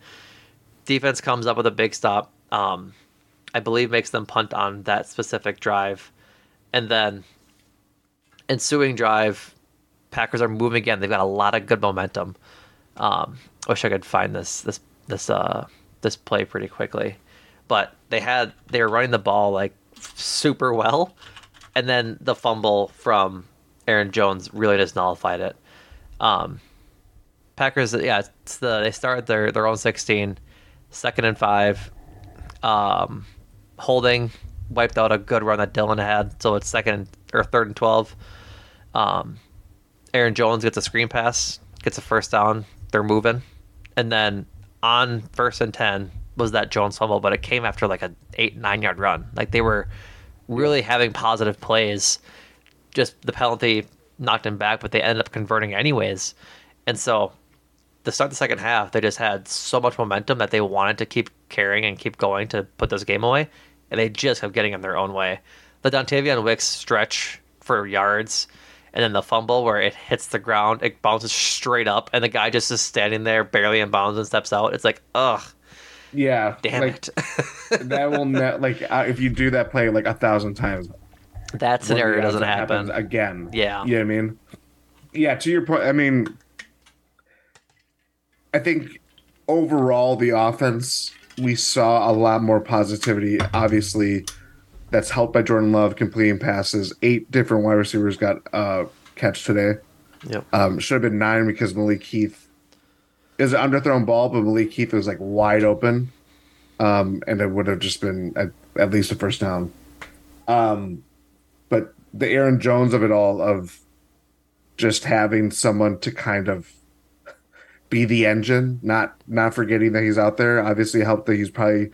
S6: Defense comes up with a big stop. Um, I believe makes them punt on that specific drive, and then ensuing drive, Packers are moving again. They've got a lot of good momentum. Um, wish I could find this this this uh this play pretty quickly, but they had they were running the ball like super well, and then the fumble from Aaron Jones really just nullified it. Um, Packers, yeah, it's the they start their their own 16, second and five. Um, holding wiped out a good run that Dillon had, so it's second or third and twelve. Um, Aaron Jones gets a screen pass, gets a first down. They're moving, and then on first and ten was that Jones fumble, but it came after like an eight nine yard run. Like they were really having positive plays. Just the penalty knocked him back, but they ended up converting anyways. And so to start the second half, they just had so much momentum that they wanted to keep carrying and keep going to put this game away, and they just kept getting in their own way. The Dontayvion Wicks stretch for yards, and then the fumble where it hits the ground, it bounces straight up, and the guy just is standing there barely in bounds and steps out. It's like, ugh,
S7: Yeah.
S6: damn
S7: like,
S6: it.
S7: that will net like uh, if you do that play like a thousand times.
S6: that scenario doesn't happen.
S7: again.
S6: Yeah.
S7: You know what I mean? Yeah, to your point, I mean I think overall the offense we saw a lot more positivity. Obviously, that's helped by Jordan Love completing passes. Eight different wide receivers got uh catch today.
S6: Yep.
S7: Um, should have been nine because Malik Heath is an underthrown ball, but Malik Heath was like wide open. Um, and it would have just been at, at least a first down. Um, but the Aaron Jones of it all, of just having someone to kind of be the engine, not not forgetting that he's out there. Obviously, helped that he's probably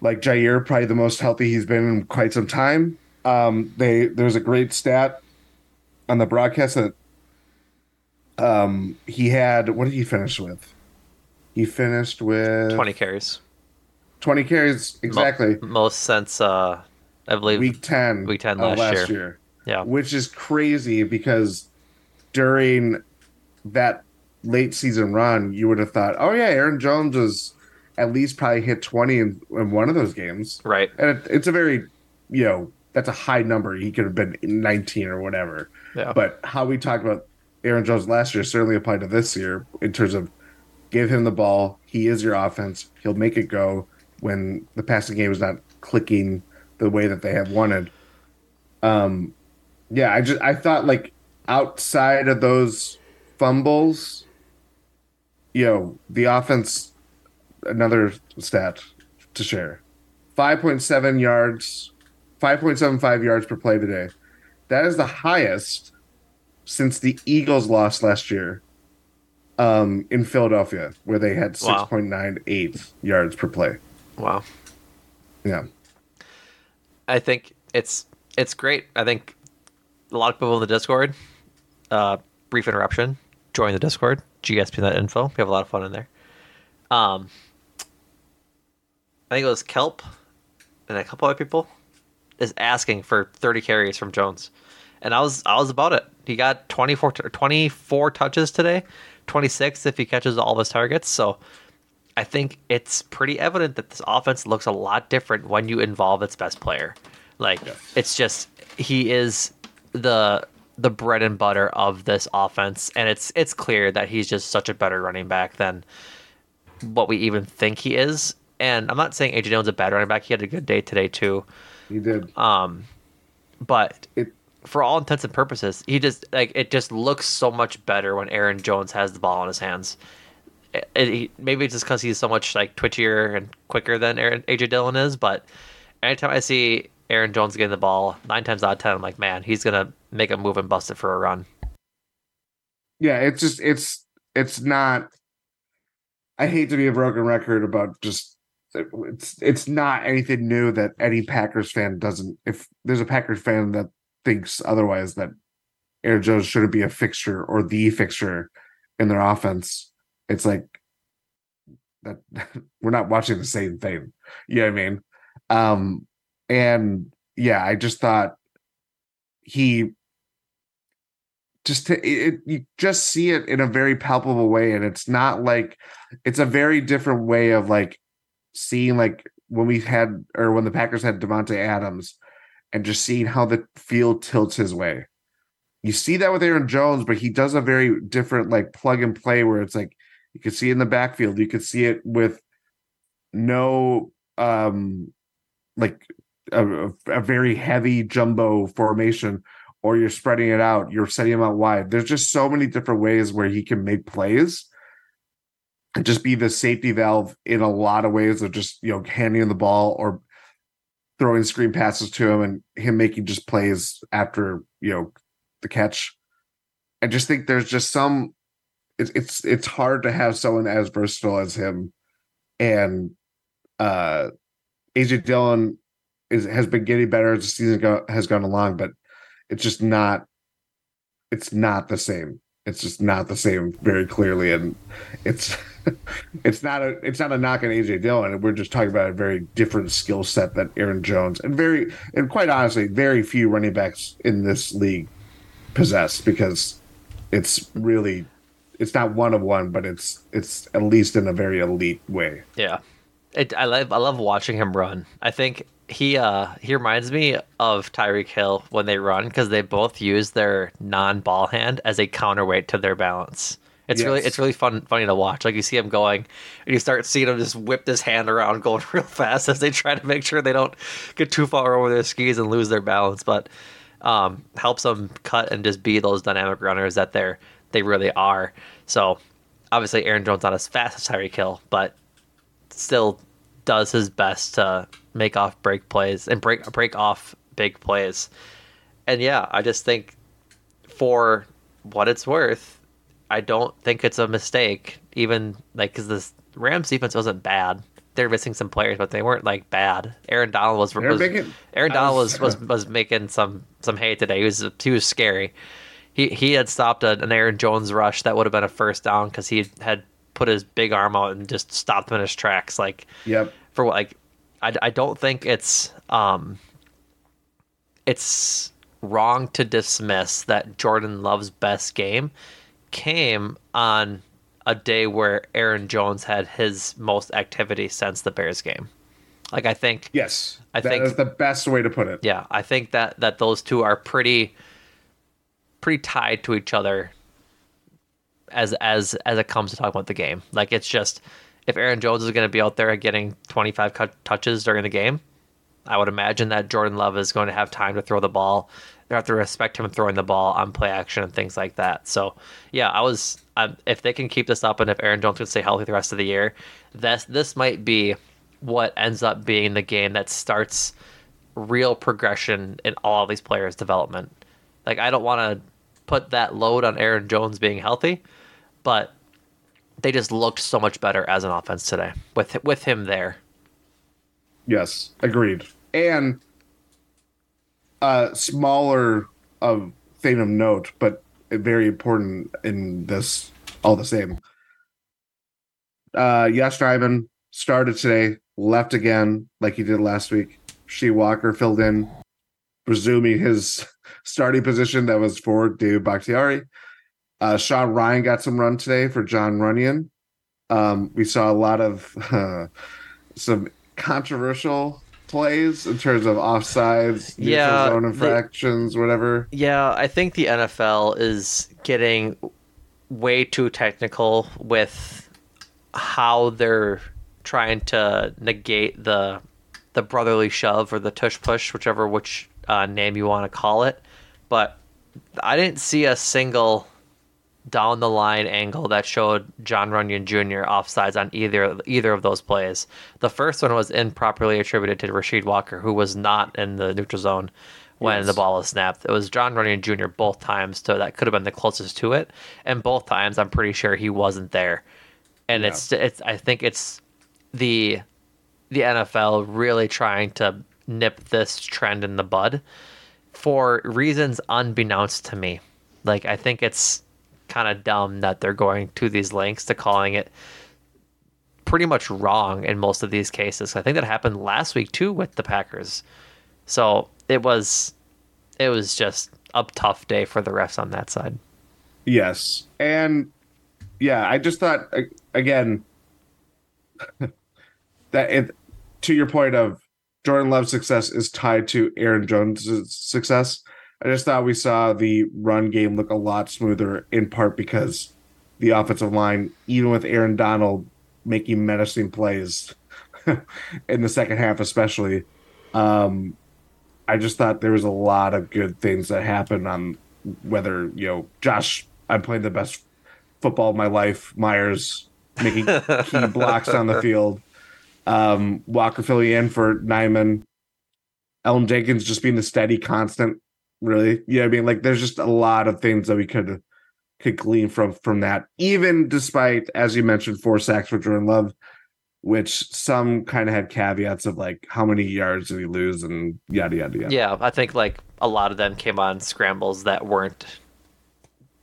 S7: like Jair, probably the most healthy he's been in quite some time. Um, they there's a great stat on the broadcast that um he had what did he finish with? He finished with
S6: 20 carries.
S7: 20 carries exactly.
S6: Mo- most since, uh, I believe,
S7: week 10
S6: week 10
S7: of
S6: last year. Yeah.
S7: which is crazy because during that late season run you would have thought oh yeah aaron jones was at least probably hit 20 in, in one of those games.
S6: Right.
S7: and it, it's a very you know that's a high number. He could have been 19 or whatever.
S6: Yeah.
S7: but how we talked about aaron jones last year certainly applied to this year in terms of give him the ball. He is your offense. He'll make it go when the passing game is not clicking the way that they have wanted. Um yeah i just i thought like outside of those fumbles you know the offense another stat to share 5.7 yards 5.75 yards per play today that is the highest since the eagles lost last year um in philadelphia where they had
S6: Wow.
S7: 6.98 yards per play
S6: Wow.
S7: yeah
S6: I think it's it's great. I think a lot of people in the Discord. Uh, brief interruption. Join the Discord. GSPN.info. We have a lot of fun in there. Um, I think it was Kelp and a couple other people is asking for 30 carries from Jones, and I was I was about it. He got 24 24 touches today, 26 if he catches all of his targets. So I think it's pretty evident that this offense looks a lot different when you involve its best player. Like it's just he is the the bread and butter of this offense, and it's it's clear that he's just such a better running back than what we even think he is. And I'm not saying AJ Dillon's a bad running back. He had a good day today too.
S7: He did.
S6: Um, but
S7: It-
S6: for all intents and purposes, he just like it just looks so much better when Aaron Jones has the ball in his hands. It, it- maybe it's just because he's so much like twitchier and quicker than Aaron, AJ Dillon is. But anytime I see Aaron Jones getting the ball, nine times out of ten, I'm like, man, he's gonna make a move and bust it for a run.
S7: yeah, it's just it's it's not. I hate to be a broken record about just it's it's not anything new that any Packers fan doesn't. If there's a Packers fan that thinks otherwise, that Aaron Jones shouldn't be a fixture or the fixture in their offense, it's like that we're not watching the same thing. You know what I mean? Um, and yeah, I just thought he just to, it, you just see it in a very palpable way and it's not like it's a very different way of like seeing like when we had or when the Packers had Davante Adams and just seeing how the field tilts his way. You see that with Aaron Jones, but he does a very different like plug and play where it's like you can see it in the backfield, you can see it with no um like a, a very heavy jumbo formation or you're spreading it out, you're setting him out wide. There's just so many different ways where he can make plays and just be the safety valve in a lot of ways of just, you know, handing him the ball or throwing screen passes to him and him making just plays after, you know, the catch. I just think there's just some it's it's it's hard to have someone as versatile as him and uh AJ Dillon is has been getting better as the season go, has gone along, but it's just not it's not the same. It's just not the same very clearly, and it's it's not a it's not a knock on AJ Dillon. We're just talking about a very different skill set than Aaron Jones, and very and quite honestly, very few running backs in this league possess because it's really it's not one of one, but it's it's at least in a very elite way.
S6: Yeah, it, I love I love watching him run. I think he uh he reminds me of Tyreek Hill when they run because they both use their non-ball hand as a counterweight to their balance. It's really it's really fun funny to watch. Like you see him going, and you start seeing him just whip this hand around, going real fast as they try to make sure they don't get too far over their skis and lose their balance. But um, helps them cut and just be those dynamic runners that they're they really are. So obviously Aaron Jones not as fast as Tyreek Hill, but still does his best to make off break plays and break break off big plays. And yeah, I just think for what it's worth, I don't think it's a mistake. Even like because the Rams defense wasn't bad. They're missing some players, but they weren't like bad. Aaron Donald was, was
S7: making-
S6: Aaron Donald
S7: was-
S6: was, was was making some some hay today. He was he was scary. He he had stopped a, an Aaron Jones rush that would have been a first down because he had put his big arm out and just stopped him in his tracks. Like
S7: Yep.
S6: for what like I, I don't think it's um it's wrong to dismiss that Jordan Love's best game came on a day where Aaron Jones had his most activity since the Bears game. Like I think
S7: Yes,
S6: I
S7: that
S6: think-
S7: is the best way to put it.
S6: yeah, I think that that those two are pretty pretty tied to each other as as as it comes to talking about the game. Like it's just if Aaron Jones is going to be out there getting 25 cut touches during the game, I would imagine that Jordan Love is going to have time to throw the ball. They have to respect him throwing the ball on play action and things like that. So, yeah, I was if they can keep this up and if Aaron Jones can stay healthy the rest of the year, this this might be what ends up being the game that starts real progression in all of these players' development. Like I don't want to put that load on Aaron Jones being healthy, but they just looked so much better as an offense today with with him there.
S7: Yes, agreed. And a smaller of thing of note, but very important in this all the same. Uh Yosh Nijman started today, left again like he did last week. She Walker filled in, resuming his starting position that was for David Bakhtiari. Uh Sean Rhyan got some run today for Jon Runyan. Um, we saw a lot of uh, some controversial plays in terms of offsides,
S6: Yeah,
S7: zone infractions, whatever.
S6: Yeah, I think the NFL is getting way too technical with how they're trying to negate the the brotherly shove or the tush push, whichever which uh, name you want to call it. But I didn't see a single down the line angle that showed Jon Runyan Jr. offsides on either either of those plays. The first one was improperly attributed to Rasheed Walker, who was not in the neutral zone when
S7: Yes.
S6: the ball was snapped. It was Jon Runyan Jr. both times, so that could have been the closest to it. And both times, I'm pretty sure he wasn't there. And it's it's I think it's the the NFL really trying to nip this trend in the bud for reasons unbeknownst to me. Like I think it's kind of dumb that they're going to these lengths to calling it pretty much wrong in most of these cases. I think that happened last week too with the Packers. So it was it was just a tough day for the refs on that side.
S7: Yes, and yeah, I just thought again that it, to your point of Jordan Love's success is tied to Aaron Jones' success. I just thought we saw the run game look a lot smoother, in part because the offensive line, even with Aaron Donald making menacing plays in the second half, especially. Um, I just thought there was a lot of good things that happened on whether you know Josh. I'm playing the best football of my life. Myers making key blocks on the field. Um, Walker filling in for Nijman. Elgton Jenkins just being the steady constant. Really, yeah. I mean, like, there's just a lot of things that we could could glean from from that. Even despite, as you mentioned, four sacks for Jordan Love, which some kind of had caveats of like how many yards did he lose and yada yada yada.
S6: Yeah, I think like a lot of them came on scrambles that weren't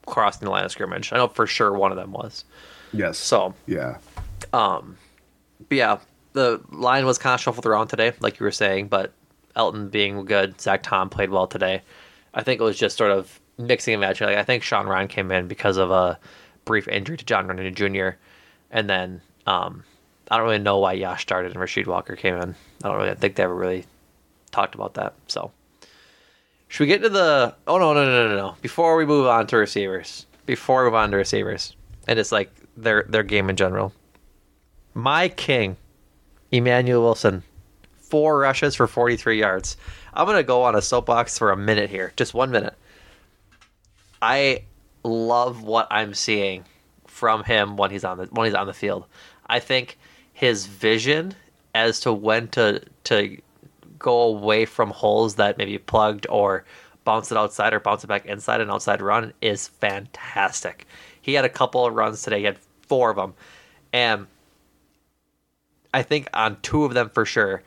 S6: crossing the line of scrimmage. I know for sure one of them was.
S7: Yes.
S6: So
S7: yeah.
S6: Um, but yeah, the line was kind of shuffled around today, like you were saying. But Elgton being good, Zach Tom played well today. I think it was just sort of mixing and matching. Like I think Sean Rhyan came in because of a brief injury to Jon Runyan Jr. And then um, I don't really know why Yosh started and Rasheed Walker came in. I don't really I think they ever really talked about that. So should we get to the? Oh no no no no no! Before we move on to receivers, before we move on to receivers, and it's like their their game in general. My king, Emmanuel Wilson, four rushes for 43 yards. I'm gonna go on a soapbox for a minute here, just one minute. I love what I'm seeing from him when he's on the when he's on the field. I think his vision as to when to to go away from holes that maybe plugged or bounce it outside or bounce it back inside an outside run is fantastic. He had a couple of runs today. He had four of them, and I think on two of them for sure.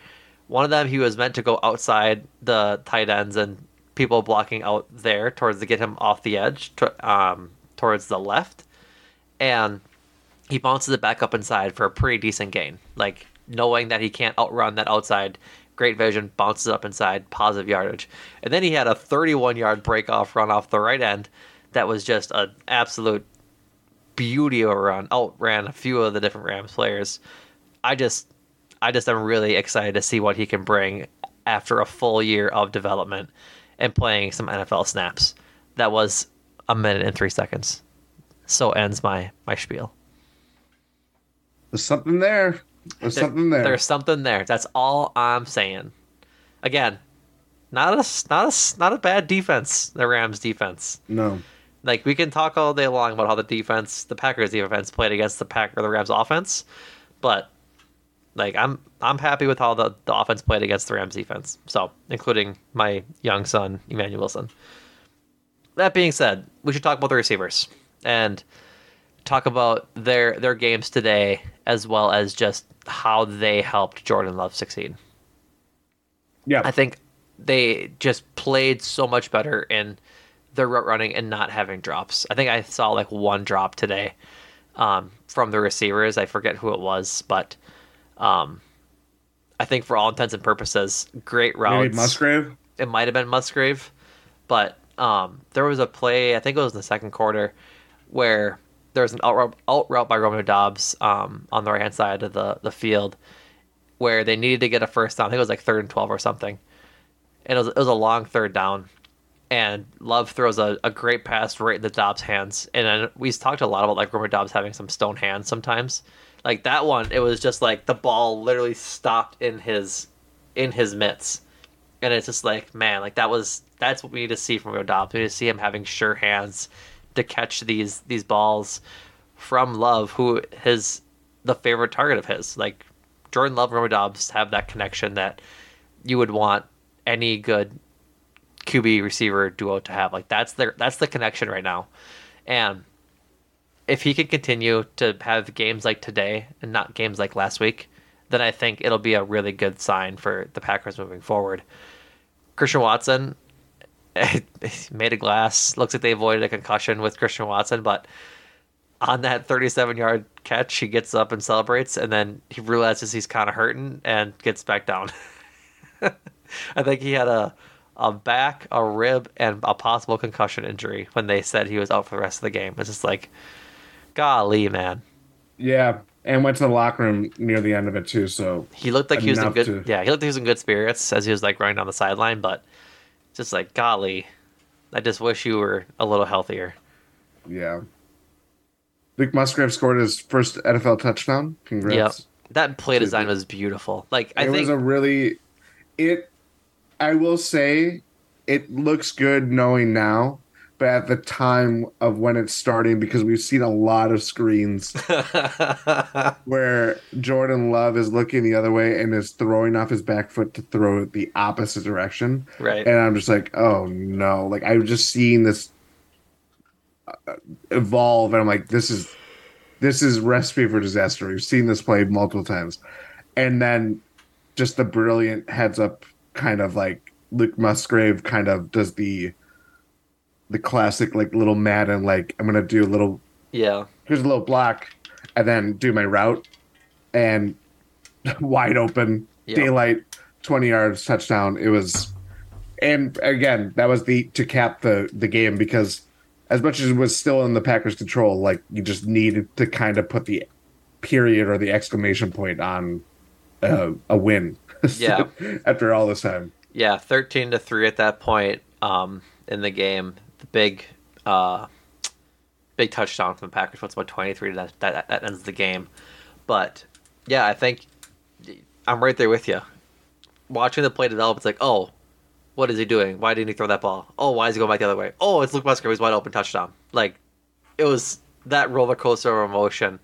S6: One of them he was meant to go outside the tight ends and people blocking out there towards to get him off the edge to, um, towards the left, and he bounces it back up inside for a pretty decent gain. Like knowing that he can't outrun that outside, great vision, bounces up inside, positive yardage, and then he had a 31 yard break off run off the right end that was just an absolute beauty of a run. Outran a few of the different Rams players. I just, I just am really excited to see what he can bring after a full year of development and playing some NFL snaps. That was a minute and three seconds. So ends my my spiel.
S7: There's something there. There's something there.
S6: There's something there. That's all I'm saying. Again, not a not a not a bad defense. The Rams defense.
S7: No.
S6: Like we can talk all day long about how the defense, the Packers defense, played against the Pack or the Rams offense, but like I'm I'm happy with how the, the offense played against the Rams defense. So including my young son Emmanuel Wilson. That being said, we should talk about the receivers and talk about their their games today as well as just how they helped Jordan Love succeed.
S7: Yeah.
S6: I think they just played so much better in their route running and not having drops. I think I saw like one drop today um, from the receivers. I forget who it was, but um, I think for all intents and purposes, great routes.
S7: Maybe Musgrave.
S6: It might have been Musgrave, but um, there was a play. I think it was in the second quarter where there was an out route, out route by Romeo Dobbs um, on the right hand side of the the field, where they needed to get a first down. I think it was like third and twelve or something, and it was it was a long third down. And Love throws a, a great pass right in the Dobbs hands. And then we talked a lot about like Romeo Dobbs having some stone hands sometimes. Like that one, it was just like the ball literally stopped in his in his mitts. And it's just like, man, like that was that's what we need to see from Dobbs. We need to see him having sure hands to catch these these balls from Love, who is the favorite target of his. Like Jordan Love and Romeo Dobbs have that connection that you would want any good QB receiver duo to have. Like that's their that's the connection right now. And if he can continue to have games like today and not games like last week, then I think it'll be a really good sign for the Packers moving forward. Christian Watson made a glass. Looks like they avoided a concussion with Christian Watson, but on that 37 yard catch, he gets up and celebrates, and then he realizes he's kind of hurting and gets back down. I think he had a a back, a rib, and a possible concussion injury when they said he was out for the rest of the game. It's just like, golly, man.
S7: Yeah, and went to the locker room near the end of it too. So
S6: he looked like he was in good.
S7: to-
S6: Yeah, he looked like he was in good spirits as he was like running down the sideline. But just like, golly, I just wish you were a little healthier.
S7: Yeah. Luke Musgrave scored his first NFL touchdown. Congrats.
S6: Yep. That play design was beautiful. Like I
S7: it
S6: think
S7: was a really it I will say it looks good knowing now, but at the time of when it's starting, because we've seen a lot of screens where Jordan Love is looking the other way and is throwing off his back foot to throw it the opposite direction.
S6: Right.
S7: And I'm just like, oh no. Like I'm just seeing this uh, evolve and I'm like, this is this is recipe for disaster. We've seen this play multiple times. And then just the brilliant heads up kind of like Luke Musgrave kind of does the the classic like little Madden like I'm gonna do a little
S6: yeah.
S7: here's a little block and then do my route and wide open
S6: Yeah.
S7: daylight 20 yards touchdown it was and again that was the to cap the the game because as much as it was still in the packers control like you just needed to kind of put the period or the exclamation point on uh, a win
S6: Yeah.
S7: after all this time
S6: Yeah, thirteen to three at that point um, in the game. The big, uh, big touchdown from the Packers. What's about twenty three? That, that that ends the game. But yeah, I think I'm right there with you. Watching the play develop, it's like, oh, what is he doing? Why didn't he throw that ball? Oh, why is he going back the other way? Oh, it's Luke Musgrave. He's wide open touchdown. Like it was that roller coaster of emotion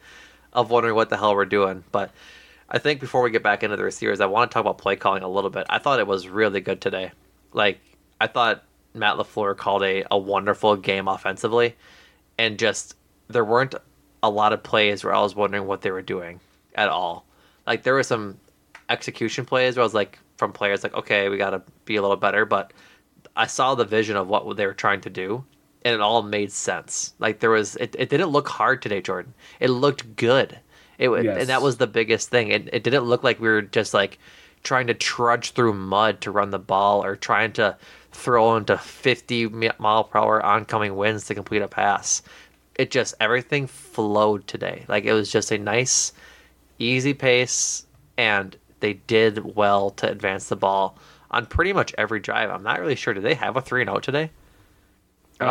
S6: of wondering what the hell we're doing. But I think before we get back into the receivers, I want to talk about play calling a little bit. I thought it was really good today. Like I thought Matt Lafleur called a, a wonderful game offensively, and just there weren't a lot of plays where I was wondering what they were doing at all. Like there were some execution plays where I was like from players like, okay, we got to be a little better, but I saw the vision of what they were trying to do, and it all made sense. Like there was, it, it didn't look hard today, Jordan. It looked good. It
S7: Yes.
S6: and that was the biggest thing. It it didn't look like we were just like trying to trudge through mud to run the ball or trying to throw into 50 mile per hour oncoming winds to complete a pass. It just everything flowed today. Like it was just a nice, easy pace, and they did well to advance the ball on pretty much every drive. I'm not really sure. Do they have a three and out today? It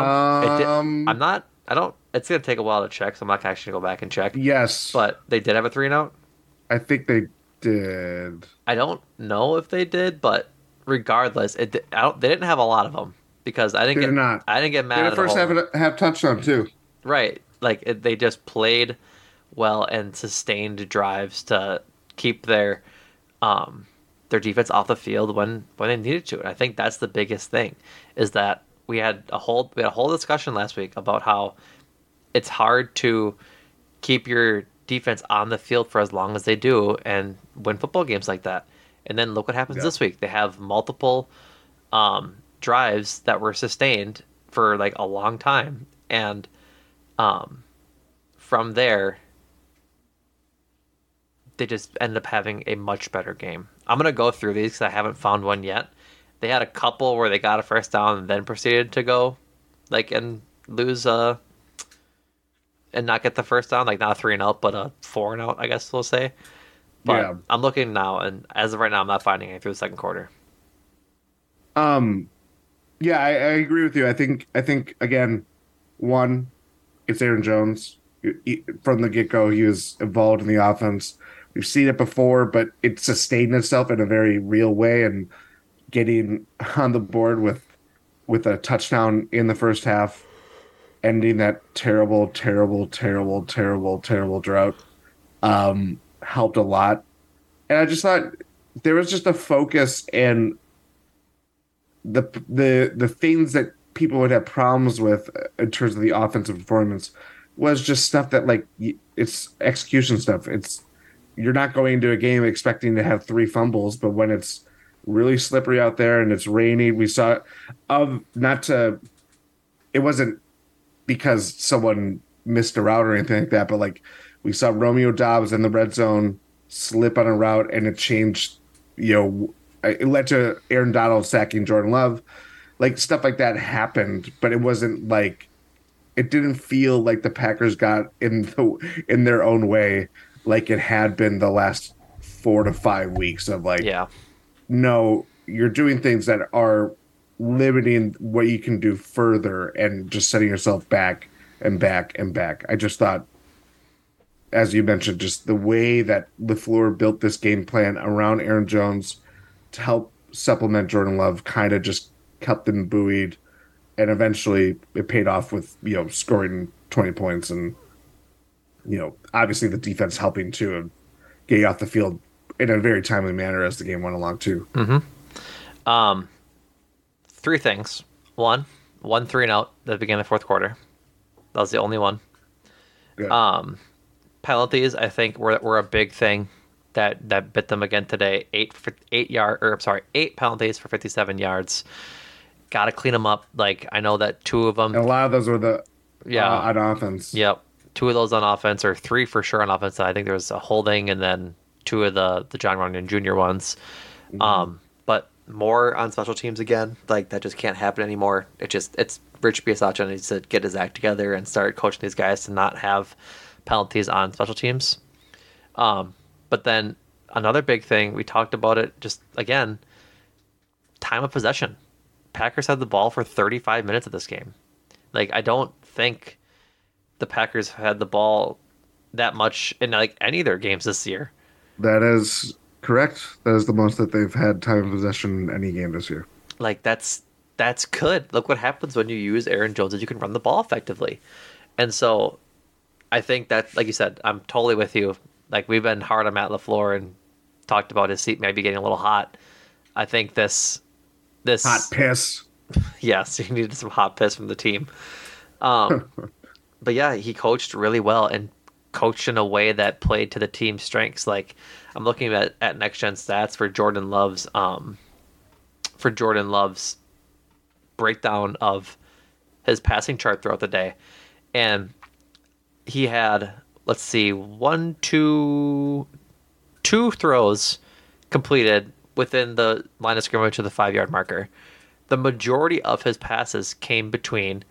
S6: did-
S7: Um,
S6: I'm not. I don't. It's gonna take a while to check, so I'm not actually gonna go back and check.
S7: yes
S6: But they did have a three and out.
S7: i think they did
S6: I don't know if they did, but regardless, it I don't, they didn't have a lot of them because I didn't
S7: They
S6: get
S7: did not.
S6: I didn't get
S7: They
S6: mad
S7: had
S6: at
S7: a first half,
S6: whole,
S7: half touchdown too
S6: right. Like it, they just played well and sustained drives to keep their um their defense off the field when when they needed to. And I think that's the biggest thing is that we had a whole we had a whole discussion last week about how it's hard to keep your defense on the field for as long as they do and win football games like that. And then look what happens
S7: Yeah.
S6: this week. They have multiple um, drives that were sustained for like a long time, and um, from there, they just end up having a much better game. I'm gonna go through these because I haven't found one yet. They had a couple where they got a first down and then proceeded to go like and lose uh and not get the first down, like not a three and out, but a four and out, I guess we'll say. But
S7: Yeah.
S6: I'm looking now, and as of right now, I'm not finding it through the second quarter.
S7: Um, yeah, I, I agree with you. I think I think again, one, it's Aaron Jones. He- he- From the get go, he was involved in the offense. We've seen it before, but it sustained itself in a very real way and getting on the board with with a touchdown in the first half, ending that terrible, terrible, terrible, terrible, terrible drought. Um, helped a lot. And I just thought there was just a focus and the the the things that people would have problems with uh, in terms of the offensive performance was just stuff that like it's execution stuff. It's you're not going into a game expecting to have three fumbles, but when it's really slippery out there and it's rainy, we saw of not to it wasn't because someone missed a route or anything like that, but like we saw Romeo Doubs in the red zone slip on a route and it changed, you know, it led to Aaron Donald sacking Jordan Love. Like stuff like that happened, but it wasn't like it didn't feel like the Packers got in the in their own way like it had been the last four to five weeks of like
S6: Yeah.
S7: no, you're doing things that are limiting what you can do further and just setting yourself back and back and back. I just thought, as you mentioned, just the way that LaFleur built this game plan around Aaron Jones to help supplement Jordan Love kind of just kept them buoyed. And eventually it paid off with, you know, scoring 20 points and, you know, obviously the defense helping too and getting off the field in a very timely manner as the game went along too.
S6: Um, three things. One, one three and out that began the fourth quarter. That was the only one.
S7: Good.
S6: Um, penalties, I think, were were a big thing that that bit them again today. Eight for eight yard, or I'm sorry, eight penalties for 57 yards. Got to clean them up. Like I know that two of them.
S7: And a lot of those were the
S6: Yeah.
S7: uh, on offense.
S6: Yep. Two of those on offense, or three for sure on offense. I think there was a holding, and then two of the the Jon Runyan Jr. ones. Um, but more on special teams again. Like that just can't happen anymore. It just it's Rich Bisaccia needs to get his act together and start coaching these guys to not have penalties on special teams. Um, but then another big thing we talked about it just again, time of possession. Packers had the ball for 35 minutes of this game. Like I don't think the Packers had the ball that much in like any of their games this year.
S7: That is correct. That is the most that they've had time of possession in any game this year.
S6: Like that's that's good. Look what happens when you use Aaron Jones is you can run the ball effectively. And so I think that like you said, I'm totally with you. Like we've been hard on Matt LaFleur and talked about his seat maybe getting a little hot. I think this this
S7: Hot piss.
S6: yes, he needed some hot piss from the team. Um, but yeah, he coached really well and coached in a way that played to the team's strengths. Like I'm looking at, at next gen stats for Jordan Love's um, for Jordan Love's breakdown of his passing chart throughout the day, and he had let's see one two two throws completed within the line of scrimmage to the five yard marker. The majority of his passes came between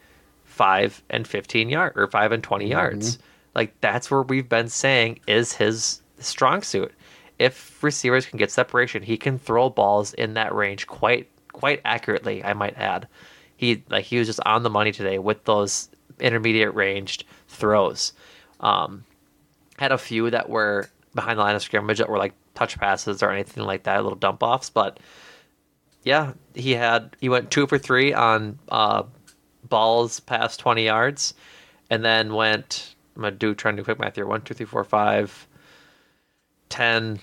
S6: five and 15 yard or five and 20 yards. Mm-hmm. Like that's where we've been saying is his strong suit. If receivers can get separation, he can throw balls in that range quite quite accurately, I might add. He like he was just on the money today with those intermediate ranged throws. Um, had a few that were behind the line of scrimmage that were like touch passes or anything like that, little dump offs. But yeah, he had he went two for three on uh, balls past twenty yards, and then went. I'm gonna do trying to do quick math here. One, two, three, four, five, 10,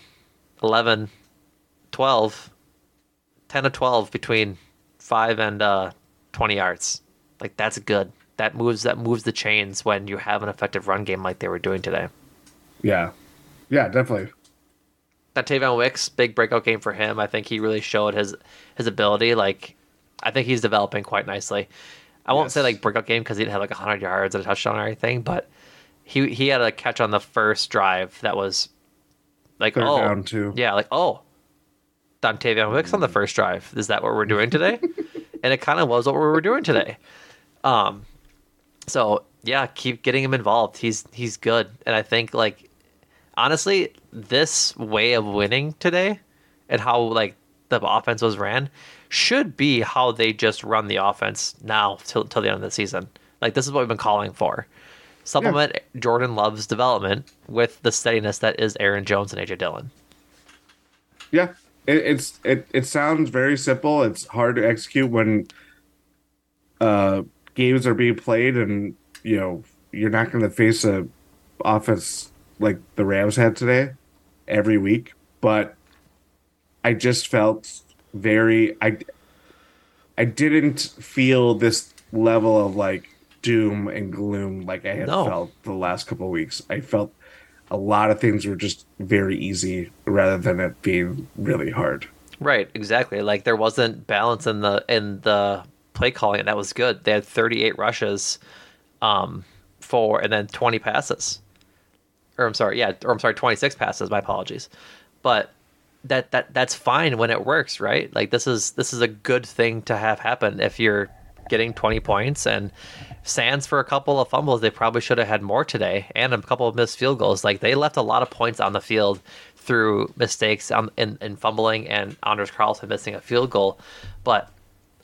S6: 11, 12, 10 to 12 between five and uh, 20 yards. Like that's good. That moves that moves the chains when you have an effective run game like they were doing today.
S7: Yeah. Yeah, definitely.
S6: Dontayvion Wicks big breakout game for him. I think he really showed his his ability. Like, I think he's developing quite nicely. I won't say like breakout game because he didn't have like hundred yards and a touchdown or anything, but he he had a catch on the first drive that was like
S7: Third
S6: oh
S7: down, too.
S6: yeah like oh Dontayvion Wicks on the first drive. Is that what we're doing today? and it kind of was what we were doing today. Um, so yeah, keep getting him involved. He's he's good, and I think like honestly, this way of winning today and how like the offense was ran should be how they just run the offense now till till the end of the season. Like this is what we've been calling for. Supplement yeah. Jordan Love's development with the steadiness that is Aaron Jones and AJ Dillon.
S7: Yeah, it, it's it it sounds very simple. It's hard to execute when uh games are being played and you know you're not going to face a offense like the Rams had today every week, but I just felt very I I didn't feel this level of like doom and gloom like I had no. felt the last couple of weeks. I felt a lot of things were just very easy rather than it being really hard.
S6: Right, exactly. Like there wasn't balance in the in the play calling, and that was good. They had 38 rushes, um, for and then 20 passes. Or I'm sorry, yeah, or I'm sorry, 26 passes. My apologies, but that that that's fine when it works, right? Like this is this is a good thing to have happen if you're getting 20 points and Sands for a couple of fumbles. They probably should have had more today and a couple of missed field goals. Like they left a lot of points on the field through mistakes on, in, in fumbling and Anders Carlson missing a field goal. But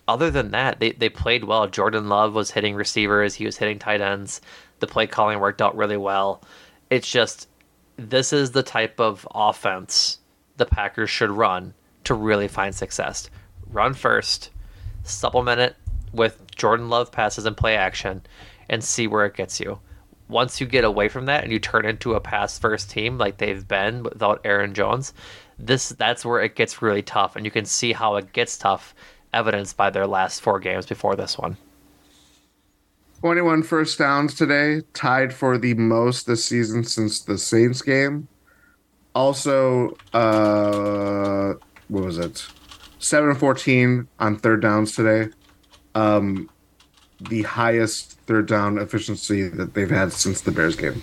S6: other than that, they, they played well. Jordan Love was hitting receivers, he was hitting tight ends. The play calling worked out really well. It's just this is the type of offense the Packers should run to really find success. Run first, supplement it with Jordan Love passes and play action, and see where it gets you. Once you get away from that and you turn into a pass first team like they've been without Aaron Jones, this that's where it gets really tough, and you can see how it gets tough, evidenced by their last four games before this one.
S7: 21 first downs today, tied for the most this season since the Saints game also, uh, what was it? Seven fourteen on third downs today. Um, the highest third down efficiency that they've had since the Bears game.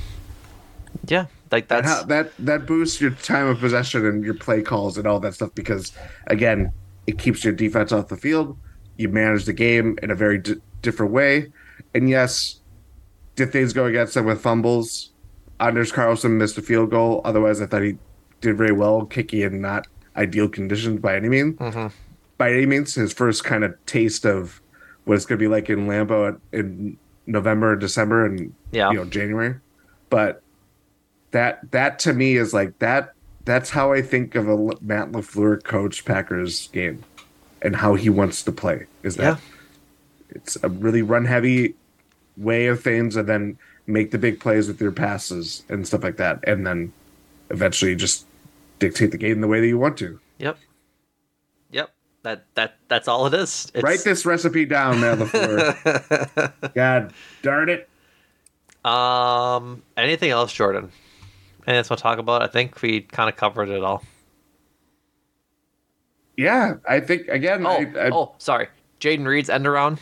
S6: Yeah, like that's
S7: how, that that boosts your time of possession and your play calls and all that stuff because again, it keeps your defense off the field. You manage the game in a very d- different way, and yes, did things go against them with fumbles? Anders Carlson missed a field goal. Otherwise, I thought he did very well, kicking in not ideal conditions by any means. Mm-hmm. By any means, his first kind of taste of what it's going to be like in Lambeau in November, December, and yeah. you know January. But that that to me is like that. That's how I think of a Matt LaFleur coach Packers game, and how he wants to play. Is that yeah. it's a really run heavy way of things, and then make the big plays with your passes and stuff like that, and then eventually just dictate the game the way that you want to.
S6: Yep. Yep. That that that's all it is.
S7: It's... Write this recipe down, Matt Before. God darn it.
S6: Um. Anything else, Jordan? Else want to talk about? I think we kind of covered it all.
S7: Yeah, I think again.
S6: Oh,
S7: I, I...
S6: oh, sorry. Jaden Reed's end around.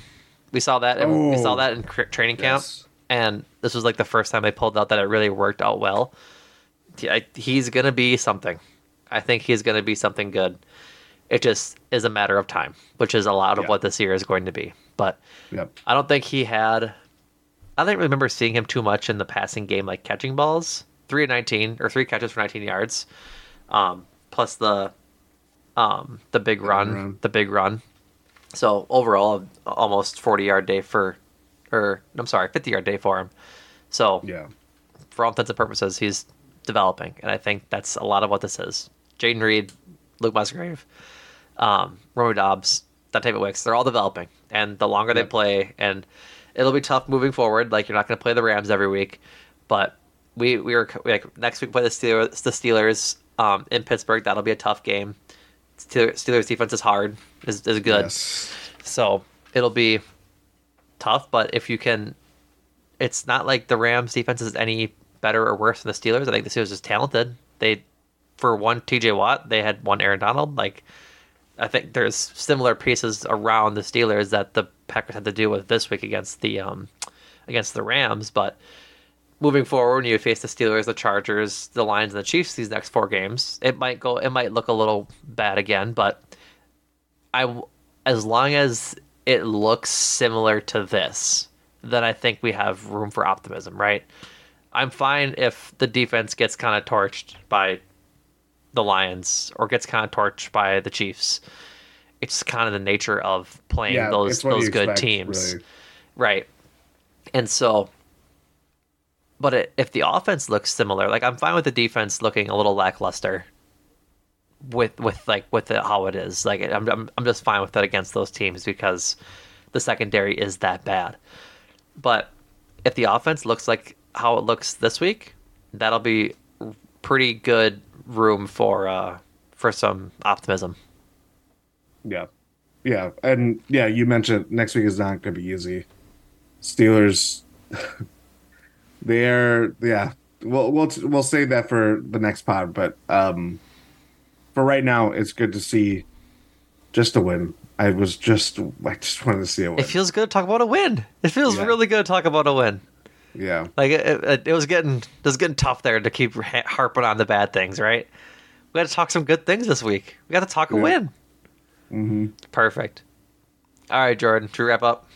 S6: We saw that. Oh, we saw oh. that in training camp, yes. and this was like the first time they pulled out that it really worked out well he's gonna be something. I think he's gonna be something good. It just is a matter of time, which is a lot of yep. what this year is going to be. But yep. I don't think he had. I don't remember seeing him too much in the passing game, like catching balls. Three of nineteen or three catches for nineteen yards, um, plus the um, the big run, run, the big run. So overall, almost forty yard day for, or I'm sorry, fifty yard day for him. So
S7: yeah,
S6: for all intents and purposes, he's developing, and I think that's a lot of what this is. Jaden Reed, Luke Musgrave, um, Romeo type of Wicks, they're all developing, and the longer yep. they play, and it'll be tough moving forward. Like you're not going to play the Rams every week, but we we are like next week play the Steelers, the Steelers um, in Pittsburgh. That'll be a tough game. Steelers defense is hard, is is good, yes. so it'll be tough. But if you can, it's not like the Rams defense is any better or worse than the Steelers. I think the Steelers is talented. They, for one T.J. Watt, they had one Aaron Donald. Like, I think there's similar pieces around the Steelers that the Packers had to deal with this week against the um, against the Rams. But moving forward, when you face the Steelers, the Chargers, the Lions, and the Chiefs these next four games, it might go. It might look a little bad again, but I, as long as it looks similar to this, then I think we have room for optimism, right? I'm fine if the defense gets kind of torched by the Lions or gets kind of torched by the Chiefs. It's kind of the nature of playing
S7: Yeah,
S6: those those good
S7: expect,
S6: teams,
S7: really.
S6: right? And so, but it, if the offense looks similar, like I'm fine with the defense looking a little lackluster. With with like with it, how it is, like I'm, I'm I'm just fine with that against those teams because the secondary is that bad. But if the offense looks like how it looks this week, that'll be pretty good room for uh for some optimism.
S7: Yeah. Yeah. And yeah, you mentioned next week is not going to be easy. Steelers, they're, yeah, we'll, we'll, we'll save that for the next pod. But um, for right now, it's good to see just a win. I was just, I just wanted to see a win.
S6: It feels good to talk about a win. It feels
S7: Yeah.
S6: really good to talk about a win.
S7: yeah.
S6: Like it, it, it was getting it was getting tough there to keep harping on the bad things, right? We got to talk some good things this week. We got to talk a
S7: Yeah.
S6: win.
S7: hmm
S6: Perfect. All right, Jordan. to wrap up?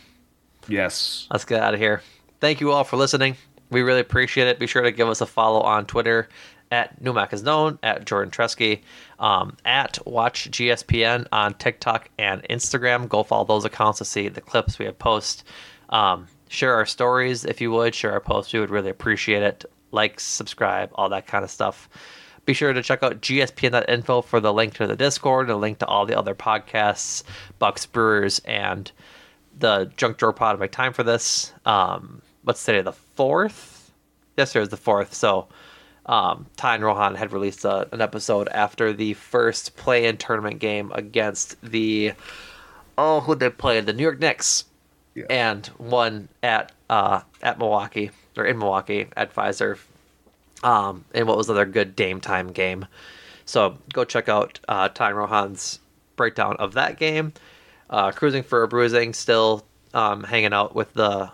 S7: Yes.
S6: Let's get out of here. Thank you all for listening. We really appreciate it. Be sure to give us a follow on Twitter at Numac is known, at Jordan Treske, um, at Watch GSPN on TikTok and Instagram. Go follow those accounts to see the clips we have post. Um, share our stories if you would. Share our posts. We would really appreciate it. Like, subscribe, all that kind of stuff. Be sure to check out gspn.info for the link to the Discord, a link to all the other podcasts, Bucks Brewers, and the Junk Drawer Pod. My time for this. Um, what's today? The fourth. Yesterday was the fourth. So, um, Ti and Rohan had released a, an episode after the first play-in tournament game against the oh, who they played? The New York Knicks,
S7: Yeah.
S6: and one at uh, at Milwaukee or in Milwaukee at Fiserv. Um, and what was another good Dame time game? So go check out uh, Ti and Rohan's breakdown of that game. Uh, cruising for a bruising, still um, hanging out with the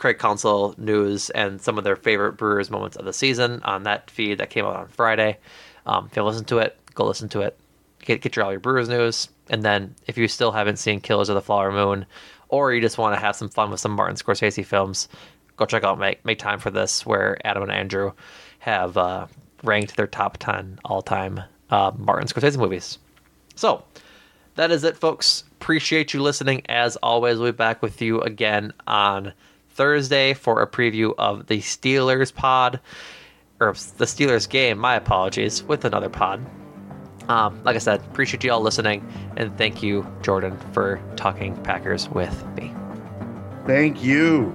S6: Craig Counsell news and some of their favorite Brewers moments of the season on that feed that came out on Friday. Um, if you listen to it, go listen to it. Get get your all your Brewers news, and then if you still haven't seen Killers of the Flower Moon, or you just want to have some fun with some Martin Scorsese films, go check out make make time for this, where Adam and Andrew have uh, ranked their top ten all time uh, Martin Scorsese movies. So that is it, folks. Appreciate you listening. As always, we'll be back with you again on Thursday for a preview of the Steelers pod, or the Steelers game. My apologies, with another pod. Um, like I said, appreciate you all listening, and thank you, Jordan, for talking Packers with me.
S7: Thank you.